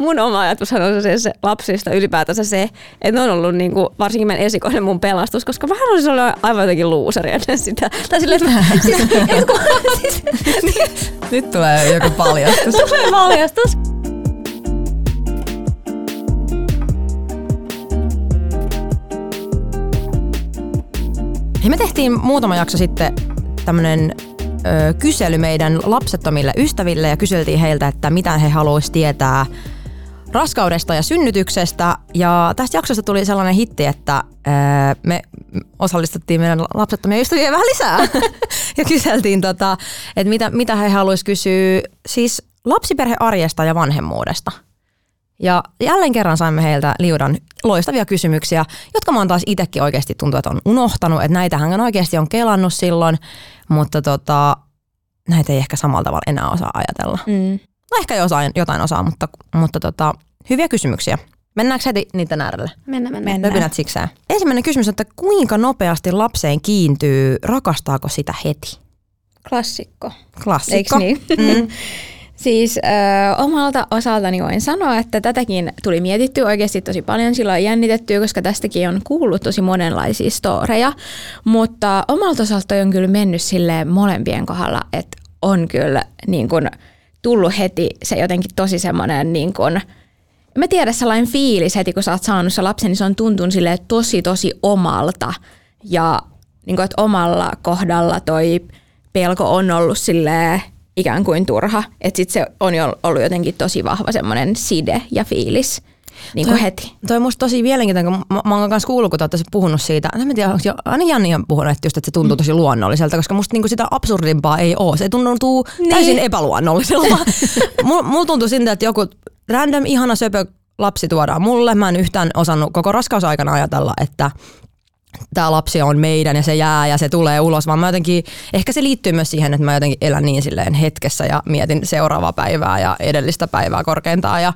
mun oma ajatus on se, se lapsista ylipäätänsä se, että ne on ollut niin kuin, varsinkin meidän esikoinen mun pelastus, koska vähän olisi ollut aivan jotenkin luuseri ennen sitä. Tai silleen, että mä, siis, et kun, siis, Nyt tulee joku paljastus. tulee paljastus. Hei, me tehtiin muutama jakso sitten tämmönen ö, kysely meidän lapsettomille ystäville ja kyseltiin heiltä, että mitä he haluaisivat tietää raskaudesta ja synnytyksestä. Ja tästä jaksosta tuli sellainen hitti, että me osallistuttiin meidän lapsettomia ystäviä vähän lisää ja kyseltiin, tota, että mitä, mitä he haluaisivat kysyä siis lapsiperhearjesta ja vanhemmuudesta. Ja jälleen kerran saimme heiltä liudan loistavia kysymyksiä, jotka mä oon taas itsekin oikeasti tuntuu, että on unohtanut. Että näitähän on oikeasti on kelannut silloin, mutta tota, näitä ei ehkä samalla tavalla enää osaa ajatella. Mm. No ehkä jotain, jotain osaa, mutta, mutta tota, hyviä kysymyksiä. Mennäänkö heti niiden äärelle? Mennään, mennään. Mennään. Löpinät sikseen. Ensimmäinen kysymys on, että kuinka nopeasti lapseen kiintyy, rakastaako sitä heti? Klassikko. Klassikko. Eiks niin? Mm. Siis ö, omalta osaltani voin sanoa, että tätäkin tuli mietitty oikeasti tosi paljon, silloin jännitettyä, koska tästäkin on kuullut tosi monenlaisia storeja, mutta omalta osalta on kyllä mennyt sille molempien kohdalla, että on kyllä niin kun, tullut heti se jotenkin tosi semmoinen niin kun, mä tiedän sellainen fiilis heti, kun sä oot saanut se lapsen, niin se on tuntunut silleen tosi tosi omalta ja niin kun, että omalla kohdalla toi pelko on ollut silleen ikään kuin turha. Että sit se on ollut jotenkin tosi vahva semmoinen side ja fiilis niin kuin Toi- heti. Toi on musta tosi mielenkiintoinen, kun mä, mä oon myös kuullut, kun te olette puhunut siitä. En mä tiedä, onko jo, aina Janni on puhunut, että, just, että se tuntuu tosi luonnolliselta, koska musta niinku sitä absurdimpaa ei ole. Se tuntuu niin. täysin epäluonnolliselta. Mulla mul tuntuu siltä, että joku random ihana söpö lapsi tuodaan mulle. Mä en yhtään osannut koko raskausaikana ajatella, että tämä lapsi on meidän ja se jää ja se tulee ulos, vaan mä jotenkin, ehkä se liittyy myös siihen, että mä jotenkin elän niin silleen hetkessä ja mietin seuraavaa päivää ja edellistä päivää korkeintaan ja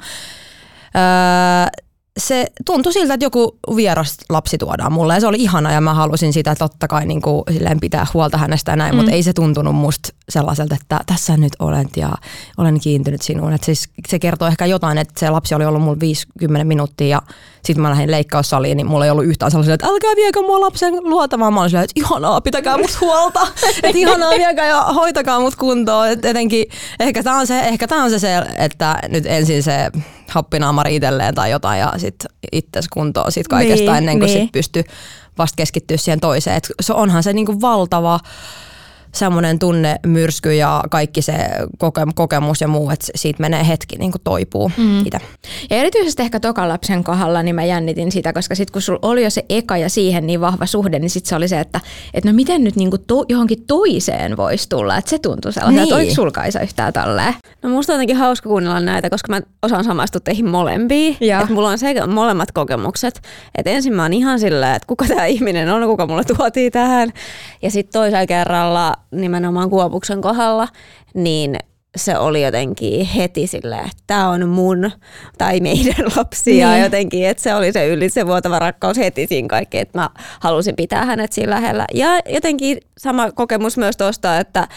öö, se tuntui siltä, että joku vieras lapsi tuodaan mulle ja se oli ihana ja mä halusin sitä totta kai niin kuin, silleen pitää huolta hänestä ja näin, mm. mutta ei se tuntunut musta sellaiselta, että tässä nyt olet ja olen kiintynyt sinuun. Et siis se kertoo ehkä jotain, että se lapsi oli ollut mulla 50 minuuttia ja sitten mä lähdin leikkaussaliin, niin mulla ei ollut yhtään sellaisia, että älkää viekö mua lapsen luota, vaan mä olin silleen, että ihanaa, pitäkää mut huolta, että ihanaa, viekää ja hoitakaa mut kuntoon. Et etenkin, ehkä tämä on, se, ehkä tää on se, se, että nyt ensin se happinaamari itselleen tai jotain ja sitten itses kuntoon sit kaikesta Niin, ennen kuin niin. sit pystyy vasta keskittyä siihen toiseen. Et se onhan se niinku valtava semmoinen tunne, myrsky ja kaikki se koke- kokemus ja muu, että siitä menee hetki niin toipuu mm. itse. Ja erityisesti ehkä tokan lapsen kohdalla niin mä jännitin sitä, koska sitten kun sulla oli jo se eka ja siihen niin vahva suhde, niin sitten se oli se, että et no miten nyt niinku to, johonkin toiseen voisi tulla, että se tuntui sellaiselta, Niin. että oliko sul Kaisa yhtään tolleen? No musta on jotenkin hauska kuunnella näitä, koska mä osaan samastua teihin molempiin. Että mulla on sekä molemmat kokemukset. Että ensin mä oon ihan silleen, että kuka tämä ihminen on, kuka mulle tuotiin tähän. Ja sitten toisella kerralla nimenomaan Kuopuksen kohdalla, niin se oli jotenkin heti silleen, että tämä on mun tai meidän lapsi. Ja Niin. jotenkin, että se oli se ylitsevuotava rakkaus heti siinä kaikki, että mä halusin pitää hänet siinä lähellä. Ja jotenkin sama kokemus myös tuosta, että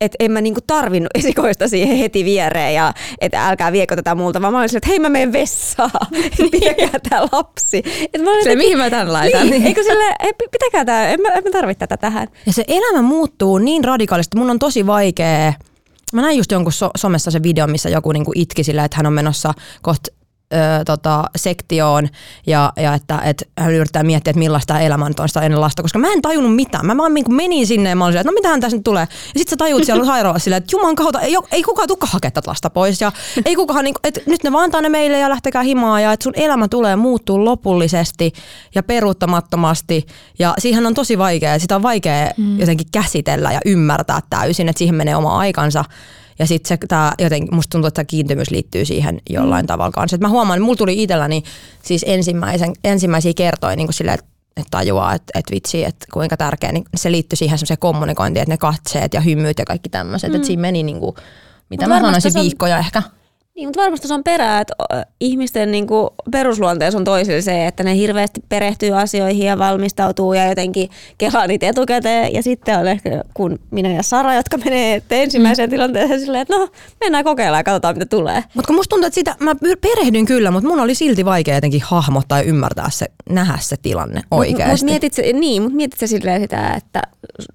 että en mä niinku tarvinnut esikoista siihen heti viereen ja että älkää viekö tätä multa, vaan mä olin että hei mä menen vessaan, pitäkää tää lapsi. Et mä olin Se, mihin mä tän laitan? Niin, eikö sille, pitäkää tää, en mä, en mä tarvitse tätä tähän. Ja se elämä muuttuu niin radikaalisti. Mun on tosi vaikea. Mä näin just jonkun so- somessa se video, missä joku niinku itki sillä, että hän on menossa kohta ö, tota, sektioon ja, ja että et hän yrittää miettiä, että millaista elämä nyt on sitä ennen lasta, koska mä en tajunnut mitään. Mä vaan niinku menin sinne ja mä olin että no mitähän tässä nyt tulee. Ja sitten sä tajut siellä sairaalassa silleen, että juman kautta, ei, ei kukaan tukka hakea tätä lasta pois ja ei kukaan, niinku, että nyt ne vaan antaa ne meille ja lähtekää himaa ja että sun elämä tulee muuttuu lopullisesti ja peruuttamattomasti ja siihen on tosi vaikea, sitä on vaikea mm. jotenkin käsitellä ja ymmärtää täysin, että siihen menee oma aikansa. Ja sitten se, tää, jotenkin, musta tuntuu, että tämä kiintymys liittyy siihen jollain mm. tavalla kanssa. Et mä huomaan, että mulla tuli itselläni siis ensimmäisen, ensimmäisiä kertoja niin silleen, että että tajuaa, että, että vitsi, että kuinka tärkeä, niin se liittyy siihen semmoiseen kommunikointiin, että ne katseet ja hymyt ja kaikki tämmöiset, mm. että siinä meni niin kuin, mitä Mut mä sanoisin, viikkoja ehkä. Niin, mutta varmasti se on perää, että ihmisten niin kuin, perusluonteessa on toisille se, että ne hirveästi perehtyy asioihin ja valmistautuu ja jotenkin kelaa niitä etukäteen. Ja sitten on ehkä kun minä ja Sara, jotka menee ensimmäiseen mm. tilanteeseen silleen, että no mennään kokeilemaan ja katsotaan mitä tulee. Mutta kun musta tuntuu, että sitä, mä perehdyin kyllä, mutta mun oli silti vaikea jotenkin hahmottaa ja ymmärtää se, nähdä se tilanne oikeasti. Mutta mietit se, niin, mutta mietit se silleen sitä, että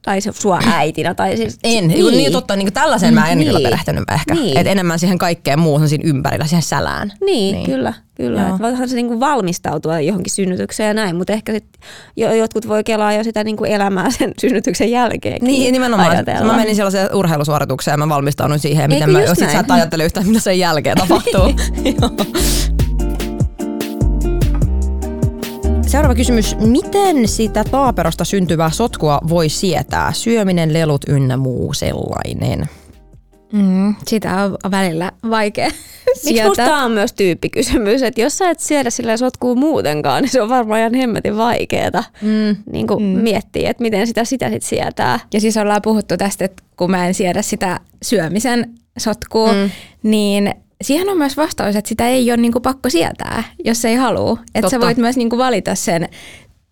tai se sua äitinä. Tai siis, en, niin, niin totta, niin tällaiseen mä en niin. kyllä perehtynyt ehkä. Niin. Et enemmän siihen kaikkeen muuhun siinä ympärillä, siihen sälään. Niin, niin. kyllä. Kyllä, että voihan se niinku valmistautua johonkin synnytykseen ja näin, mutta ehkä sit jo, jotkut voi kelaa jo sitä niinku elämää sen synnytyksen jälkeen. Niin, nimenomaan. Ajatella. Mä menin sellaiseen urheilusuoritukseen ja mä valmistauduin siihen, miten mä, jos sä et ajattele yhtään, mitä sen jälkeen tapahtuu. Seuraava kysymys. Miten sitä taaperosta syntyvää sotkua voi sietää? Syöminen, lelut ynnä muu sellainen. Mm, sitä on välillä vaikea Miksi musta on myös tyyppikysymys, että jos sä et syödä sillä sotkuu muutenkaan, niin se on varmaan ihan hemmetin vaikeeta mm. niin mm. miettiä, että miten sitä sitä sit sietää. Ja siis ollaan puhuttu tästä, että kun mä en siedä sitä syömisen sotkua, mm. niin siihen on myös vastaus, että sitä ei ole niinku pakko sietää, jos ei halua. Että sä voit myös niinku valita sen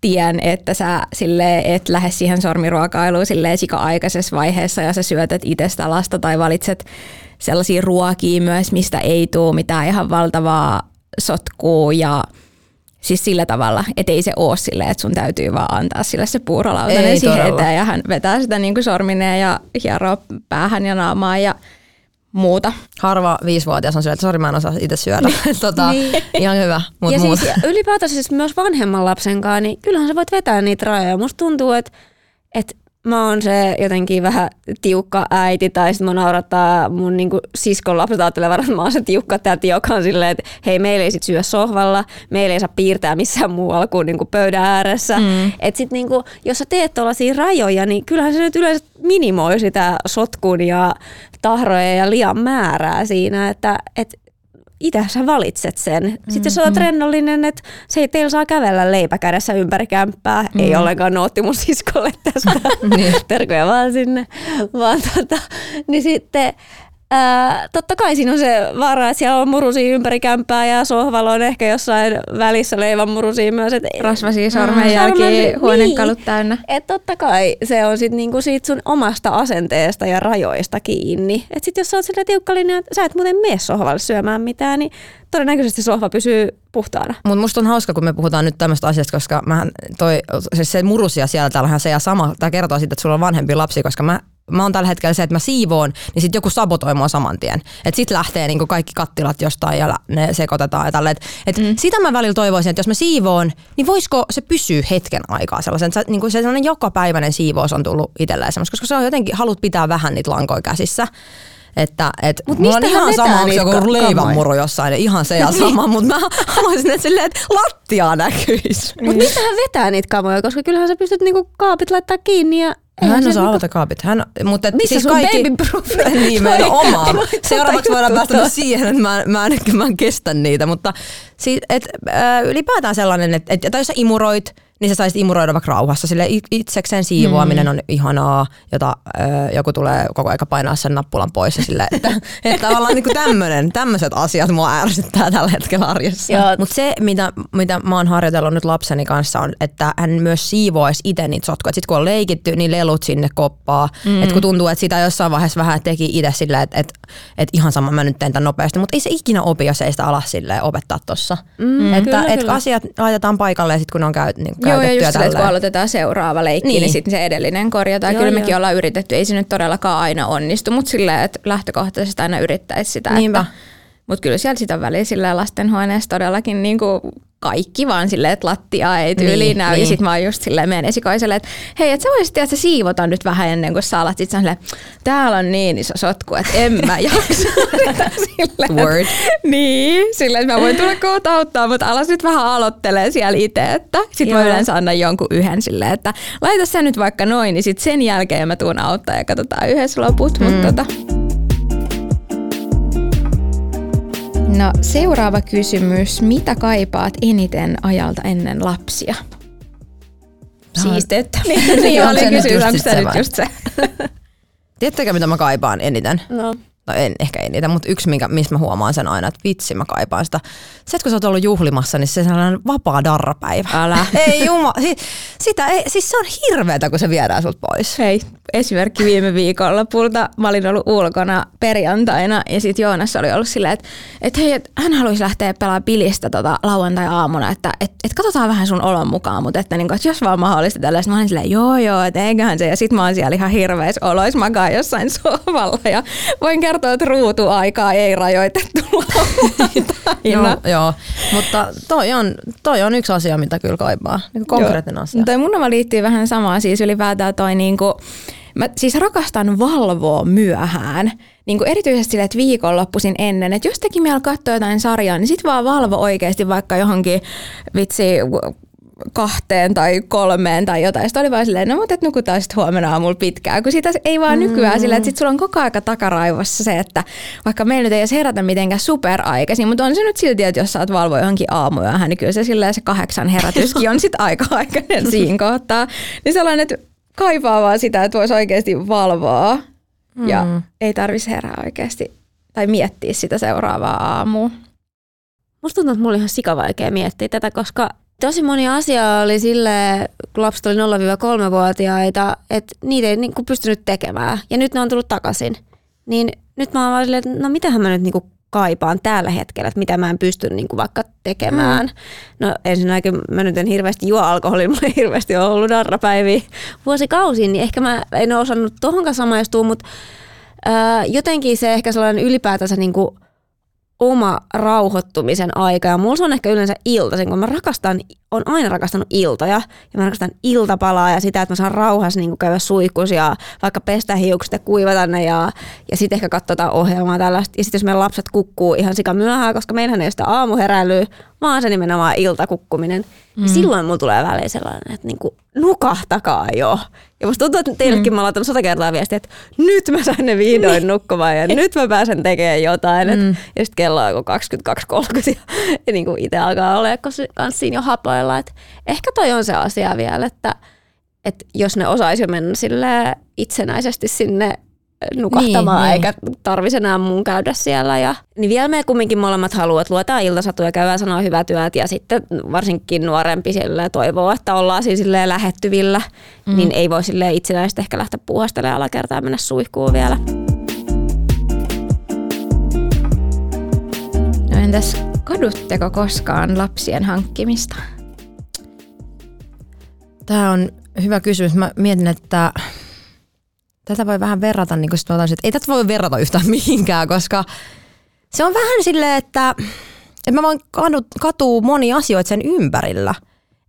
tien, että sä sille et lähde siihen sormiruokailuun silleen sika-aikaisessa vaiheessa ja sä syötät itsestä lasta tai valitset sellaisia ruokia myös, mistä ei tule mitään ihan valtavaa sotkua ja siis sillä tavalla, että ei se ole silleen, että sun täytyy vaan antaa sille se puurolautanen siihen eteen ja hän vetää sitä niin kuin sormineen ja hieroo päähän ja naamaan ja muuta. Harva viisivuotias on että sori mä en osaa itse syödä. tota, niin. Ihan hyvä, mutta muuta. Siis, ylipäätänsä siis myös vanhemman lapsen kanssa, niin kyllähän sä voit vetää niitä rajoja. Musta tuntuu, että, että mä oon se jotenkin vähän tiukka äiti tai sitten mä naurattaa mun niinku siskon lapset ajattelevan, että mä oon se tiukka täti, joka on silleen, että hei meillä ei sit syö sohvalla, meillä ei saa piirtää missään muualla kuin niinku pöydän ääressä. Mm. Että sit niinku, jos sä teet tuollaisia rajoja, niin kyllähän se nyt yleensä minimoi sitä sotkun ja tahroja ja liian määrää siinä, että et itse sä valitset sen. Sitten mm, jos olet mm. rennollinen, että se ei teillä saa kävellä leipäkädessä ympäri kämppää, mm. ei ollenkaan nootti mun siskolle tästä, niin. terkoja vaan sinne, vaan tota, niin sitten Ää, totta kai siinä on se vaara, että siellä on murusia ympäri kämppää ja sohvalla on ehkä jossain välissä leivän murusia myös. Et, Rasvasia sormenjälkiä, niin. huonekalut niin. täynnä. Et totta kai se on sit niinku siitä sun omasta asenteesta ja rajoista kiinni. Et sit jos sä oot sillä tiukkalinen, että sä et muuten mene sohvalle syömään mitään, niin todennäköisesti sohva pysyy puhtaana. Mutta musta on hauska, kun me puhutaan nyt tämmöistä asiasta, koska mä toi, siis se murusia siellä, täällähän se ja sama, tämä kertoo siitä, että sulla on vanhempi lapsi, koska mä mä oon tällä hetkellä se, että mä siivoon, niin sitten joku sabotoi mua saman tien. Että sit lähtee niinku kaikki kattilat jostain ja ne sekoitetaan ja tälle. Et, et mm. Sitä mä välillä toivoisin, että jos mä siivoon, niin voisiko se pysyä hetken aikaa sellaisen. Että niinku se sellainen jokapäiväinen siivous on tullut itselleen koska se on jotenkin, haluat pitää vähän niitä lankoja käsissä. Että et Mut mulla on ihan sama, onko joku leivänmuru jossain, ihan se ja niin. sama, mutta mä haluaisin, että, silleen, että lattia näkyisi. Mutta mistä hän vetää niitä kamoja, koska kyllähän sä pystyt niinku kaapit laittaa kiinni ja hän osaa avata kaapit. Hän, mutta Missä siis sun kaikki, baby niin, meidän oma. Seuraavaksi voidaan päästä siihen, että mä, mä, en, mä en kestä niitä. Mutta siis, et, äh, ylipäätään sellainen, että et, jos sä imuroit, niin sä saisit imuroida vaikka rauhassa. Sille itsekseen siivoaminen mm. on ihanaa, jota ö, joku tulee koko aika painaa sen nappulan pois. Sille, että, että tavallaan niin tämmönen, tämmöiset asiat mua ärsyttää tällä hetkellä arjessa. Mutta se, mitä, mitä mä oon harjoitellut nyt lapseni kanssa, on, että hän myös siivoaisi itse niitä sotkuja. Sitten kun on leikitty, niin lelut sinne koppaa. Mm. Et kun tuntuu, että sitä jossain vaiheessa vähän teki itse silleen, että et, et ihan sama mä nyt teen tämän nopeasti. Mutta ei se ikinä opi, jos ei sitä ala opettaa tuossa. Mm, että kyllä, et kyllä. asiat laitetaan paikalle ja sitten kun ne on käy, niin Joo, ja just sille, että kun aloitetaan seuraava leikki, niin, niin sitten se edellinen korjataan. Joo, Kyllä mekin joo. ollaan yritetty, ei se nyt todellakaan aina onnistu, mutta silleen, että lähtökohtaisesti aina yrittäisi sitä. Niinpä. Mutta kyllä siellä sitä väliä lastenhuoneessa todellakin niin kuin kaikki vaan silleen, että lattia ei tyyliin niin, näy. Niin. Ja sitten mä oon just silleen meidän esikoiselle, että hei, että sä voisit että siivota nyt vähän ennen kuin sä alat. Sitten silleen, täällä on niin iso sotku, että en mä jaksa. Word. Niin, silleen, että mä voin tulla kohta auttaa, mutta alas nyt vähän aloittelee siellä itse. Että sitten mä yleensä annan jonkun yhden silleen, että laita sä nyt vaikka noin, niin sitten sen jälkeen mä tuun auttaa ja katsotaan yhdessä loput. Mm. Mutta tota, No seuraava kysymys. Mitä kaipaat eniten ajalta ennen lapsia? Siisteyttä. niin, niin oli kysymys, onko se nyt just se? Tiedättekö, mitä mä kaipaan eniten? No. No en, ehkä ei niitä, mutta yksi, minkä, missä mä huomaan sen aina, että vitsi mä kaipaan sitä. Se, että kun sä oot ollut juhlimassa, niin se sellainen vapaa darrapäivä. Älä. ei juma, si, sitä ei, siis se on hirveetä, kun se viedään sut pois. Hei, esimerkki viime viikonlopulta. Mä olin ollut ulkona perjantaina ja sitten Joonas oli ollut silleen, että et hei, et hän haluaisi lähteä pelaamaan pilistä tota lauantai-aamuna, että et, et katsotaan vähän sun olon mukaan, mutta että, niinku, että jos vaan mahdollista tällaista, mä olin silleen, joo joo, että eiköhän se. Ja sitten mä oon siellä ihan hirveässä oloissa makaa jossain sohvalla ja voin kertoa, että ruutuaikaa ei rajoitettu joo, joo, mutta toi on, toi on yksi asia, mitä kyllä kaipaa, niin konkreettinen joo. asia. Toi mun liittyy vähän samaan, siis ylipäätään toi niinku, mä siis rakastan valvoa myöhään. Niin kuin erityisesti sille, että viikonloppuisin ennen, että jos teki mielellä katsoa jotain sarjaa, niin sit vaan valvo oikeasti vaikka johonkin vitsi kahteen tai kolmeen tai jotain. Sitten oli vaan silleen, no mutta et nukutaan sitten huomenna aamulla pitkään, kun sitä ei vaan mm. nykyään silleen, että sit sulla on koko aika takaraivossa se, että vaikka meillä nyt ei edes herätä mitenkään superaikaisin, mutta on se nyt silti, että jos saat valvoa johonkin aamuyöhön, niin kyllä se silleen se kahdeksan herätyskin on sitten aika aikainen siinä kohtaa. Niin sellainen, että kaipaa vaan sitä, että voisi oikeasti valvoa mm. ja ei tarvitsisi herää oikeasti tai miettiä sitä seuraavaa aamua. Musta tuntuu, että mulla oli ihan sikavaikea miettiä tätä, koska tosi moni asia oli sille, kun lapset oli 0-3-vuotiaita, että niitä ei niin kuin pystynyt tekemään. Ja nyt ne on tullut takaisin. Niin nyt mä oon vaan silleen, että no mitähän mä nyt niin kuin kaipaan tällä hetkellä, että mitä mä en pysty niin kuin vaikka tekemään. Mm. No ensinnäkin mä nyt en hirveästi juo alkoholia, mulla ei hirveästi ole ollut darrapäiviä vuosikausiin, niin ehkä mä en ole osannut tuohonkaan samaistua, mutta jotenkin se ehkä sellainen ylipäätänsä niin kuin oma rauhoittumisen aika. Ja mulla se on ehkä yleensä iltaisin, kun mä rakastan, on aina rakastanut iltoja. Ja mä rakastan iltapalaa ja sitä, että mä saan rauhassa niin käydä suihkus ja vaikka pestä hiukset ja kuivata ne ja, ja sitten ehkä katsotaan ohjelmaa tällaista. Ja sitten jos meidän lapset kukkuu ihan sika myöhään, koska meillähän ei ole sitä aamuheräilyä, vaan se nimenomaan iltakukkuminen. Mm. Silloin mulla tulee väliin sellainen, että niinku, nukahtakaa jo. Ja musta tuntuu, että teillekin mm. mä laitan sata kertaa viestiä, että nyt mä sain ne vihdoin niin. nukkumaan ja nyt mä pääsen tekemään jotain. Mm. Et, ja sitten kello on joku 22.30 ja, ja niinku itse alkaa olla kanssa siinä jo hapoilla. Et ehkä toi on se asia vielä, että et jos ne osaisi mennä sille itsenäisesti sinne nukahtamaan, niin, eikä niin. tarvisi enää mun käydä siellä. Ja, niin vielä me kumminkin molemmat haluavat, että luetaan iltasatuja, käydään sanoa hyvät työt ja sitten varsinkin nuorempi sille toivoo, että ollaan siis lähettyvillä, mm. niin ei voi sille itsenäisesti ehkä lähteä puuhastelemaan alakertaa ja mennä suihkuun vielä. No entäs kadutteko koskaan lapsien hankkimista? Tämä on hyvä kysymys. Mä mietin, että tätä voi vähän verrata, niin kuin että ei tätä voi verrata yhtään mihinkään, koska se on vähän silleen, että, että mä vaan katuu moni asioita sen ympärillä.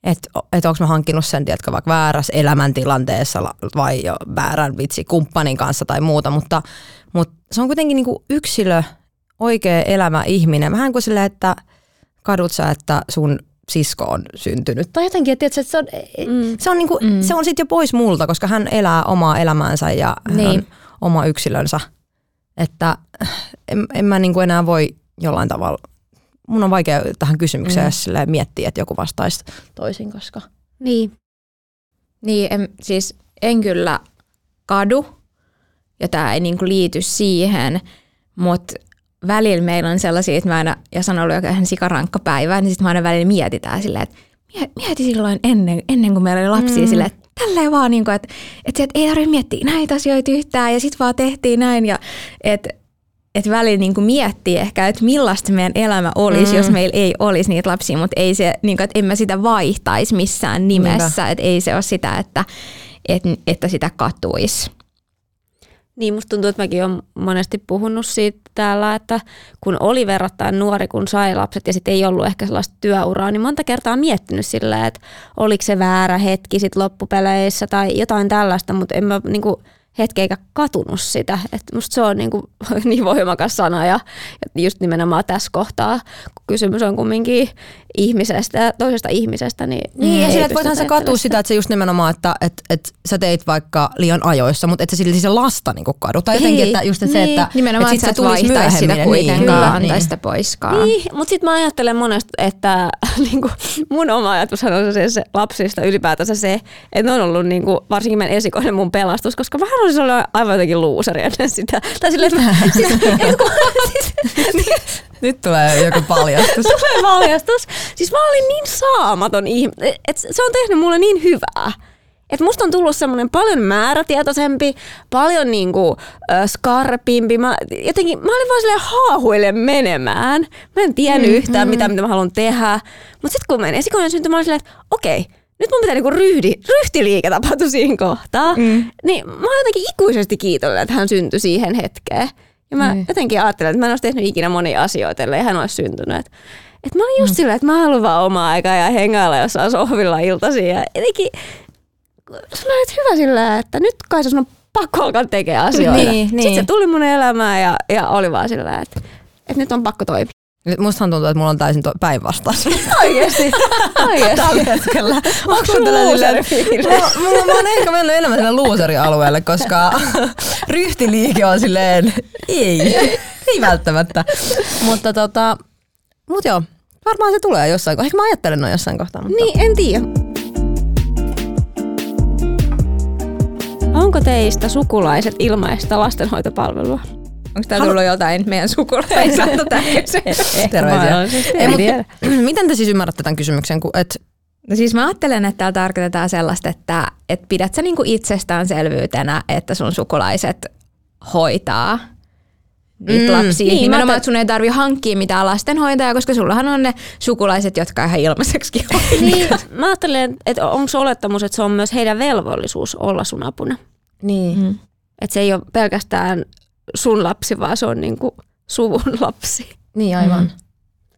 Että et onko mä hankkinut sen, tiedätkö, vaikka väärässä elämäntilanteessa vai jo väärän vitsi kumppanin kanssa tai muuta, mutta, mutta se on kuitenkin niin kuin yksilö, oikea elämä ihminen. Vähän kuin silleen, että kadut sä, että sun sisko on syntynyt. Tai jotenkin, että, että se on, mm. se on, niinku, mm. se on sitten jo pois multa, koska hän elää omaa elämäänsä ja niin. hän on oma yksilönsä. Että en, en mä niinku enää voi jollain tavalla, mun on vaikea tähän kysymykseen mm. miettiä, että joku vastaisi toisin, koska... Niin. Niin, en, siis en kyllä kadu, ja tämä ei niinku liity siihen, mutta välillä meillä on sellaisia, että mä aina, jos on ollut ihan sikarankka päivä, niin sitten mä aina välillä mietitään silleen, että mieti silloin ennen, ennen kuin meillä oli lapsia mm. silleen, että tälleen vaan, niin kuin, että, että, että ei tarvitse miettiä näitä asioita yhtään ja sitten vaan tehtiin näin ja että että välillä niin kuin miettii ehkä, että millaista meidän elämä olisi, mm. jos meillä ei olisi niitä lapsia, mutta ei se, niin kuin, että en mä sitä vaihtaisi missään nimessä, että ei se ole sitä, että, että, että sitä katuisi. Niin, musta tuntuu, että mäkin olen monesti puhunut siitä täällä, että kun oli verrattain nuori, kun sai lapset ja sitten ei ollut ehkä sellaista työuraa, niin monta kertaa miettinyt sillä, että oliko se väärä hetki sitten loppupeleissä tai jotain tällaista, mutta en mä niinku, hetki eikä katunut sitä. Että musta se on niin, kuin, niin voimakas sana ja just nimenomaan tässä kohtaa, kun kysymys on kumminkin ihmisestä, toisesta ihmisestä. Niin, niin ja sillä, että voithan sä katua sitä, että se just nimenomaan, että et, et sä teit vaikka liian ajoissa, mutta et sä silti se lasta niin kadu. Tai jotenkin, että just että niin. se, että nimenomaan, että, että sä et vaihtaisi sitä niin, kuitenkaan, niin, niin. sitä poiskaan. Niin, mutta sitten mä ajattelen monesti, että niin kuin, mun oma ajatus on se, se lapsista ylipäätänsä se, että ne on ollut niin kuin, varsinkin meidän esikoinen mun pelastus, koska vähän halusin olla aivan jotenkin luuseri ennen sitä. Tai silleen, että, siis, kun, siis, Nyt tulee joku paljastus. tulee paljastus. Siis mä olin niin saamaton ihminen, että se on tehnyt mulle niin hyvää. Et musta on tullut semmoinen paljon määrätietoisempi, paljon niinku, äh, skarpimpi. Mä, jotenkin, mä olin vaan silleen haahuille menemään. Mä en tiennyt mm, yhtään, mm. mitä, mitä mä haluan tehdä. Mutta sitten kun menin esikoinen syntymään, mä olin silleen, että okei, nyt mun pitää niinku ryhdi, ryhtiliike tapahtua siinä kohtaa. Mm. Niin mä oon jotenkin ikuisesti kiitollinen, että hän syntyi siihen hetkeen. Ja mä mm. jotenkin ajattelen, että mä en olisi tehnyt ikinä monia asioita, ellei hän olisi syntynyt. Et, et mä olin just mm. silleen, että mä haluan vaan omaa aikaa ja hengailla jossain sohvilla iltaisin. Ja jotenkin olet hyvä sillä, että nyt kai sun on pakko alkaa tekemään asioita. Niin, niin. Sitten se tuli mun elämään ja, ja oli vaan sillä, että, että nyt on pakko toimia. Nyt Mustahan tuntuu, että mulla on täysin päinvastaus. Oikeesti? Oikeesti? Tällä hetkellä. Onko sulla loser-fiilis? Mä, mä, mä oon ehkä mennyt enemmän sille loser-alueelle, koska ryhtiliike on silleen, ei, ei välttämättä. Mutta tota, mut joo, varmaan se tulee jossain kohtaa. Ehkä mä ajattelen noin jossain kohtaa. Mutta... Niin, en tiedä. Onko teistä sukulaiset ilmaista lastenhoitopalvelua? Onko täällä tullut jotain meidän sukulaisilta Terveisiä. Ei, mutta, miten te siis ymmärrätte tämän kysymyksen? Kun, et, No siis mä ajattelen, että täällä tarkoitetaan sellaista, että, että pidät sä niinku itsestäänselvyytenä, että sun sukulaiset hoitaa niitä mm, lapsia. Niin, Nimenomaan, että sun ei tarvi hankkia mitään lastenhoitajaa, koska sullahan on ne sukulaiset, jotka ihan ilmaiseksi Niin, mä ajattelen, että onko se olettamus, että se on myös heidän velvollisuus olla sun apuna. Niin. Mm. Että se ei ole pelkästään sun lapsi, vaan se on niinku suvun lapsi. Niin, aivan. Mm.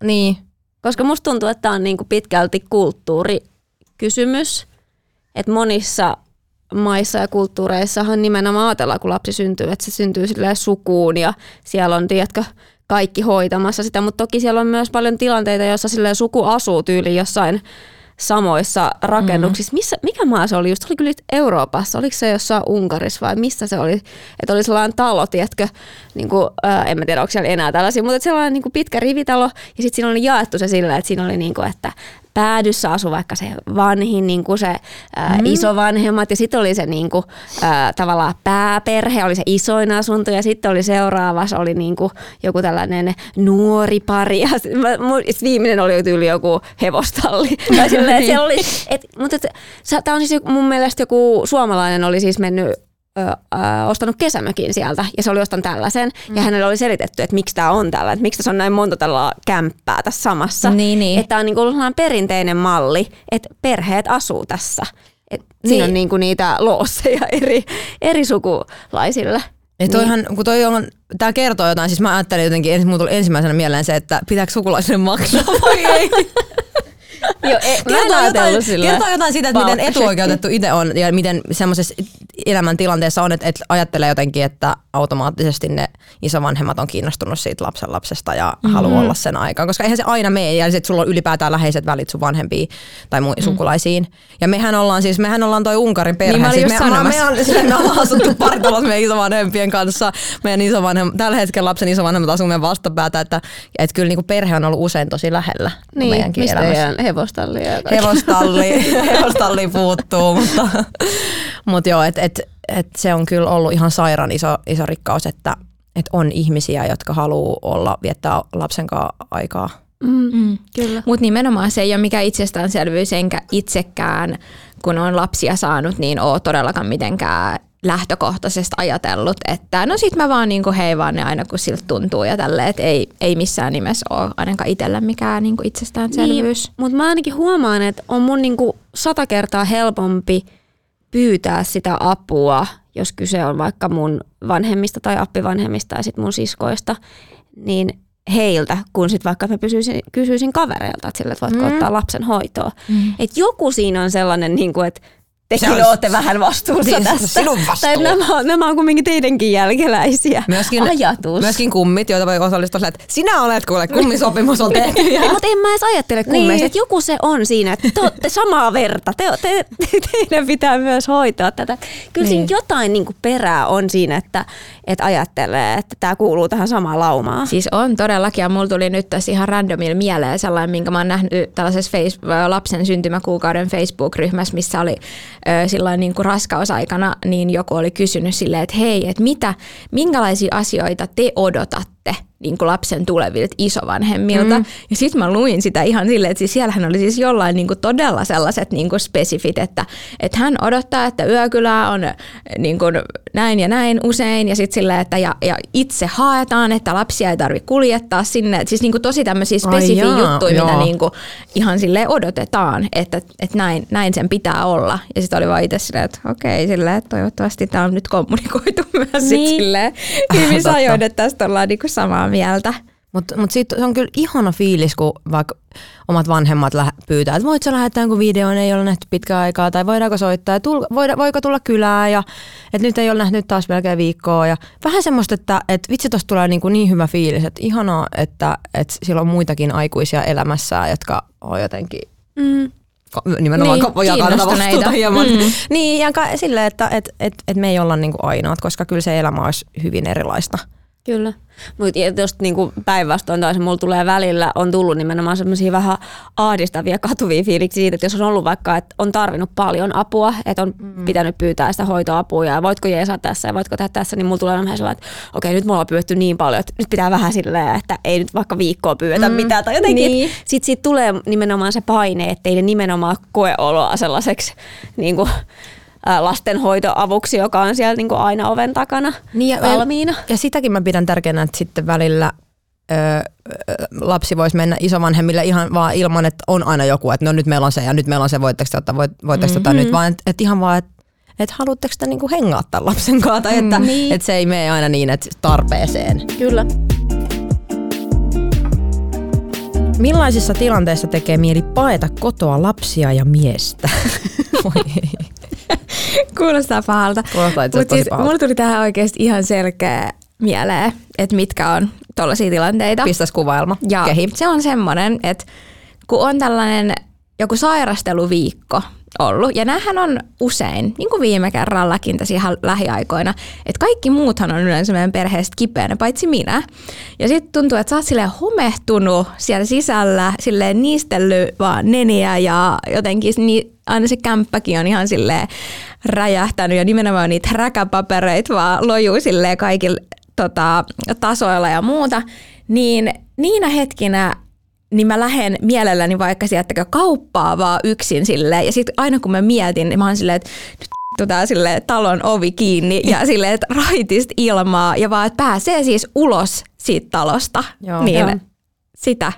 Niin. Koska musta tuntuu, että tämä on niinku pitkälti kulttuurikysymys. Että monissa maissa ja kulttuureissahan nimenomaan ajatellaan, kun lapsi syntyy, että se syntyy sukuun ja siellä on, tiedätkö, kaikki hoitamassa sitä, mutta toki siellä on myös paljon tilanteita, joissa suku asuu tyyli jossain samoissa rakennuksissa. Mm. Missä, mikä maa se oli? Just oli kyllä Euroopassa. Oliko se jossain Unkarissa vai missä se oli? Että oli sellainen talo, tiedätkö, niin kuin, äh, en mä tiedä, onko siellä enää tällaisia, mutta sellainen niin kuin pitkä rivitalo ja sitten siinä oli jaettu se sillä, että siinä oli niin kuin, että päädyssä asui vaikka se vanhin niin kuin se ää, mm. isovanhemmat ja sitten oli se niin kuin, ää, tavallaan pääperhe, oli se isoin asunto ja sitten oli seuraavassa oli niin kuin joku tällainen nuori pari ja sit, mä, sit viimeinen oli tyyli joku hevostalli. tai silleen, että oli, et, mutta tämä on siis mun mielestä joku suomalainen oli siis mennyt ö, ö, ostanut kesämökin sieltä ja se oli ostanut tällaisen mm. ja hänelle oli selitetty, että miksi tämä on tällä, että miksi tässä on näin monta tällä kämppää tässä samassa. Niin, niin. Että tämä on niin ollut perinteinen malli, että perheet asuu tässä. Et niin. Siinä on niin kuin niitä loosseja eri, eri sukulaisille. Ja toihan, niin. kun toi on, tää kertoo jotain, siis mä ajattelin jotenkin, tuli ensimmäisenä mieleen se, että pitääkö sukulaisille maksaa vai ei. Joo, e, kertoo, jotain, kertoo jotain siitä, että miten etuoikeutettu itse on ja miten semmoisessa elämäntilanteessa on, että, että ajattelee jotenkin, että automaattisesti ne isovanhemmat on kiinnostunut siitä lapsen lapsesta ja mm-hmm. haluaa olla sen aikaan. Koska eihän se aina mene ja että sulla on ylipäätään läheiset välit sun vanhempiin tai mu- mm. sukulaisiin. Ja mehän ollaan siis, mehän ollaan toi Unkarin perhe. Niin siis me, me, me, on, me ollaan asuttu paritalossa meidän isovanhempien kanssa. Meidän isovanhem, tällä hetkellä lapsen isovanhemmat asuu meidän vastapäätä, että, että kyllä niin kuin perhe on ollut usein tosi lähellä niin, meidänkin mistä elämässä. Hevostalli ja Hevostalli, hevostalli puuttuu, mutta, mutta joo, että et, et se on kyllä ollut ihan sairaan iso, iso rikkaus, että et on ihmisiä, jotka haluaa olla, viettää lapsen kanssa aikaa. Mm, mm, kyllä. Mutta nimenomaan se ei ole mikään itsestäänselvyys, enkä itsekään, kun on lapsia saanut, niin ole todellakaan mitenkään lähtökohtaisesti ajatellut, että no sit mä vaan niinku heivaan ne aina kun siltä tuntuu ja tälle, että ei, ei missään nimessä ole ainakaan itsellä mikään niinku itsestäänselvyys. Niin, mutta mä ainakin huomaan, että on mun niinku sata kertaa helpompi pyytää sitä apua, jos kyse on vaikka mun vanhemmista tai appivanhemmista tai sit mun siskoista, niin heiltä, kun sitten vaikka mä pysyisin, kysyisin kavereilta, että, sille, että voitko mm. ottaa lapsen hoitoa. Mm. Et joku siinä on sellainen, niin kuin, että tekin on, olette vähän vastuussa niin, tästä. Sinun vastuu. Tai nämä, nämä on kumminkin teidänkin jälkeläisiä. Myöskin, Ajatus. Myöskin kummit, joita voi osallistua että sinä olet kuule, kummisopimus on tehty. Ja... Mutta en mä edes ajattele kummeista, niin. että joku se on siinä, että te olette samaa verta. Te, te, te, teidän pitää myös hoitaa tätä. Kyllä niin. siinä jotain niin kuin perää on siinä, että, että ajattelee, että tämä kuuluu tähän samaan laumaan. Siis on todellakin, ja mulla tuli nyt tässä ihan randomilla mieleen sellainen, minkä mä oon nähnyt tällaisessa face, lapsen syntymäkuukauden Facebook-ryhmässä, missä oli silloin niin kuin raskausaikana, niin joku oli kysynyt silleen, että hei, että mitä, minkälaisia asioita te odotatte niin kuin lapsen tulevilta isovanhemmilta. Mm. Ja sitten mä luin sitä ihan silleen, että siis siellähän oli siis jollain niin kuin todella sellaiset niin kuin spesifit, että, että hän odottaa, että yökylä on niin kuin näin ja näin usein, ja sitten silleen, että ja, ja itse haetaan, että lapsia ei tarvitse kuljettaa sinne. Siis niin kuin tosi tämmöisiä spesifiä juttuja, joo. mitä niin kuin ihan sille odotetaan, että, että näin, näin sen pitää olla. Ja sitten oli vaan itse silleen, että okei, silleen, että toivottavasti tämä on nyt kommunikoitu myös niin. sit silleen hyvissä ajoin, että tästä ollaan niin kuin samaa mieltä. Mutta mut sitten se on kyllä ihana fiilis, kun vaikka omat vanhemmat lä- pyytää, että voit sä lähettää jonkun videon, ei ole nähty pitkään aikaa, tai voidaanko soittaa, ja tull, voida, voiko tulla kylään, ja että nyt ei ole nähnyt taas melkein viikkoa. Ja vähän semmoista, että, että vitsi tuosta tulee niin, kuin niin hyvä fiilis, että ihanaa, että, että sillä on muitakin aikuisia elämässä, jotka on jotenkin mm nimenomaan niin, jakaa vastuuta hieman. Mm. Niin, ja silleen, että et, et, et me ei olla niinku ainoat, koska kyllä se elämä olisi hyvin erilaista. Kyllä. Mutta jos niinku päinvastoin taas mulla tulee välillä, on tullut nimenomaan semmoisia vähän ahdistavia, katuvia fiiliksiä siitä, että jos on ollut vaikka, että on tarvinnut paljon apua, että on mm. pitänyt pyytää sitä hoitoapua ja voitko jeesaa tässä ja voitko tehdä tässä, niin mulla tulee vähän sellainen, että okei, nyt mulla on pyydetty niin paljon, että nyt pitää vähän silleen, että ei nyt vaikka viikkoa pyydetä mm. mitään tai jotenkin. Niin. Sitten siitä tulee nimenomaan se paine, että ei ne nimenomaan koe oloa sellaiseksi niin kuin, lastenhoitoavuksi, joka on siellä niin kuin aina oven takana niin ja, valmiina. Ja sitäkin mä pidän tärkeänä, että sitten välillä ö, lapsi voisi mennä isovanhemmille ihan vaan ilman, että on aina joku, että no nyt meillä on se ja nyt meillä on se, voitteko te ottaa, voit, voitteko mm-hmm. ottaa nyt, vaan että et ihan vaan, että et haluatteko te niinku hengaa tämän lapsen kanssa, tai että mm, niin. et se ei mene aina niin, että tarpeeseen. Kyllä. Millaisissa tilanteissa tekee mieli paeta kotoa lapsia ja miestä? Kuulostaa pahalta. Kuulostaa itse Mut siis, mulla tuli tähän oikeasti ihan selkeä mieleen, että mitkä on tuollaisia tilanteita. Pistäis kuvailma. Ja Kehi. se on semmoinen, että kun on tällainen joku sairasteluviikko ollut, ja näähän on usein, niin kuin viime kerrallakin tässä ihan lähiaikoina, että kaikki muuthan on yleensä meidän perheestä kipeänä, paitsi minä. Ja sitten tuntuu, että sä oot silleen homehtunut siellä sisällä, silleen niistellyt vaan neniä ja jotenkin niin aina se kämppäkin on ihan silleen räjähtänyt ja nimenomaan niitä räkäpapereita vaan lojuu silleen kaikilla tota, tasoilla ja muuta, niin niinä hetkinä niin mä lähden mielelläni vaikka sieltä kauppaa vaan yksin silleen. Ja sitten aina kun mä mietin, niin mä oon silleen, että nyt tää sille talon ovi kiinni. Ja silleen, että raitista ilmaa. Ja vaan, että pääsee siis ulos siitä talosta. Joo, niin joo. sitä.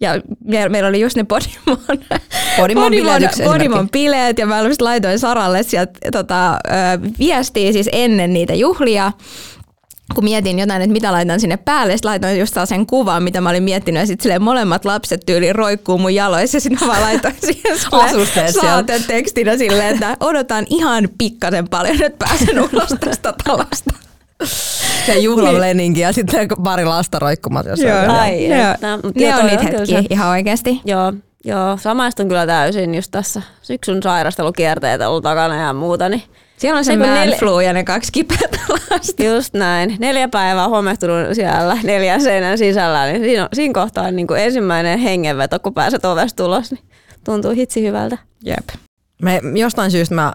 Ja meillä oli just ne Podimon, Podimon, Podimon, Podimon bileet ja mä laitoin Saralle sieltä tota, viestiä siis ennen niitä juhlia kun mietin jotain, että mitä laitan sinne päälle, sitten laitoin just sen kuvan, mitä mä olin miettinyt, ja sitten molemmat lapset tyyli roikkuu mun jaloissa, ja sitten mä vaan laitoin siihen saatetekstinä silleen, että odotan ihan pikkasen paljon, että pääsen ulos tästä talosta. Se juhlaleninki niin. ja sitten pari lasta roikkumassa. Joo, Ai, joo. Ne on niitä hetkiä ihan oikeasti. Joo, joo, samaistun kyllä täysin just tässä syksyn sairastelukierteet ollut takana ja muuta, niin siellä on se man flu ja ne kaksi kipeätä lasta. Just näin. Neljä päivää homehtunut siellä neljän seinän sisällä, niin siinä, on, siinä kohtaa on niin kuin ensimmäinen hengenveto, kun pääset ovesta ulos, niin tuntuu hitsi hyvältä. Jep. Me, jostain syystä mä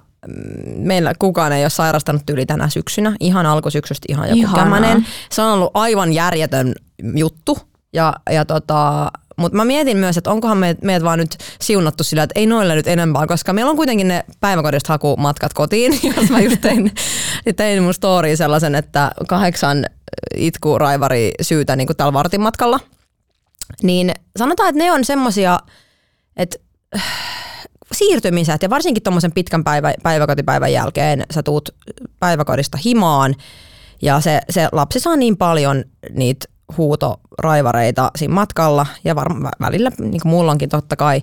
meillä kukaan ei ole sairastanut yli tänä syksynä. Ihan alkusyksystä ihan joku Ihanaa. kämänen. Se on ollut aivan järjetön juttu. Ja, ja tota, mutta mä mietin myös, että onkohan meidät, meidät vaan nyt siunattu sillä, että ei noille nyt enempää, koska meillä on kuitenkin ne päiväkodista hakumatkat kotiin. Jos mä just tein, tein mun story sellaisen, että kahdeksan raivari syytä niin kuin vartin matkalla. Niin sanotaan, että ne on semmosia, että siirtymiset ja varsinkin tuommoisen pitkän päivä, päiväkotipäivän jälkeen sä tuut päiväkodista himaan ja se, se lapsi saa niin paljon niitä huutoraivareita siinä matkalla ja varmaan välillä, niin kuin mulla onkin totta kai,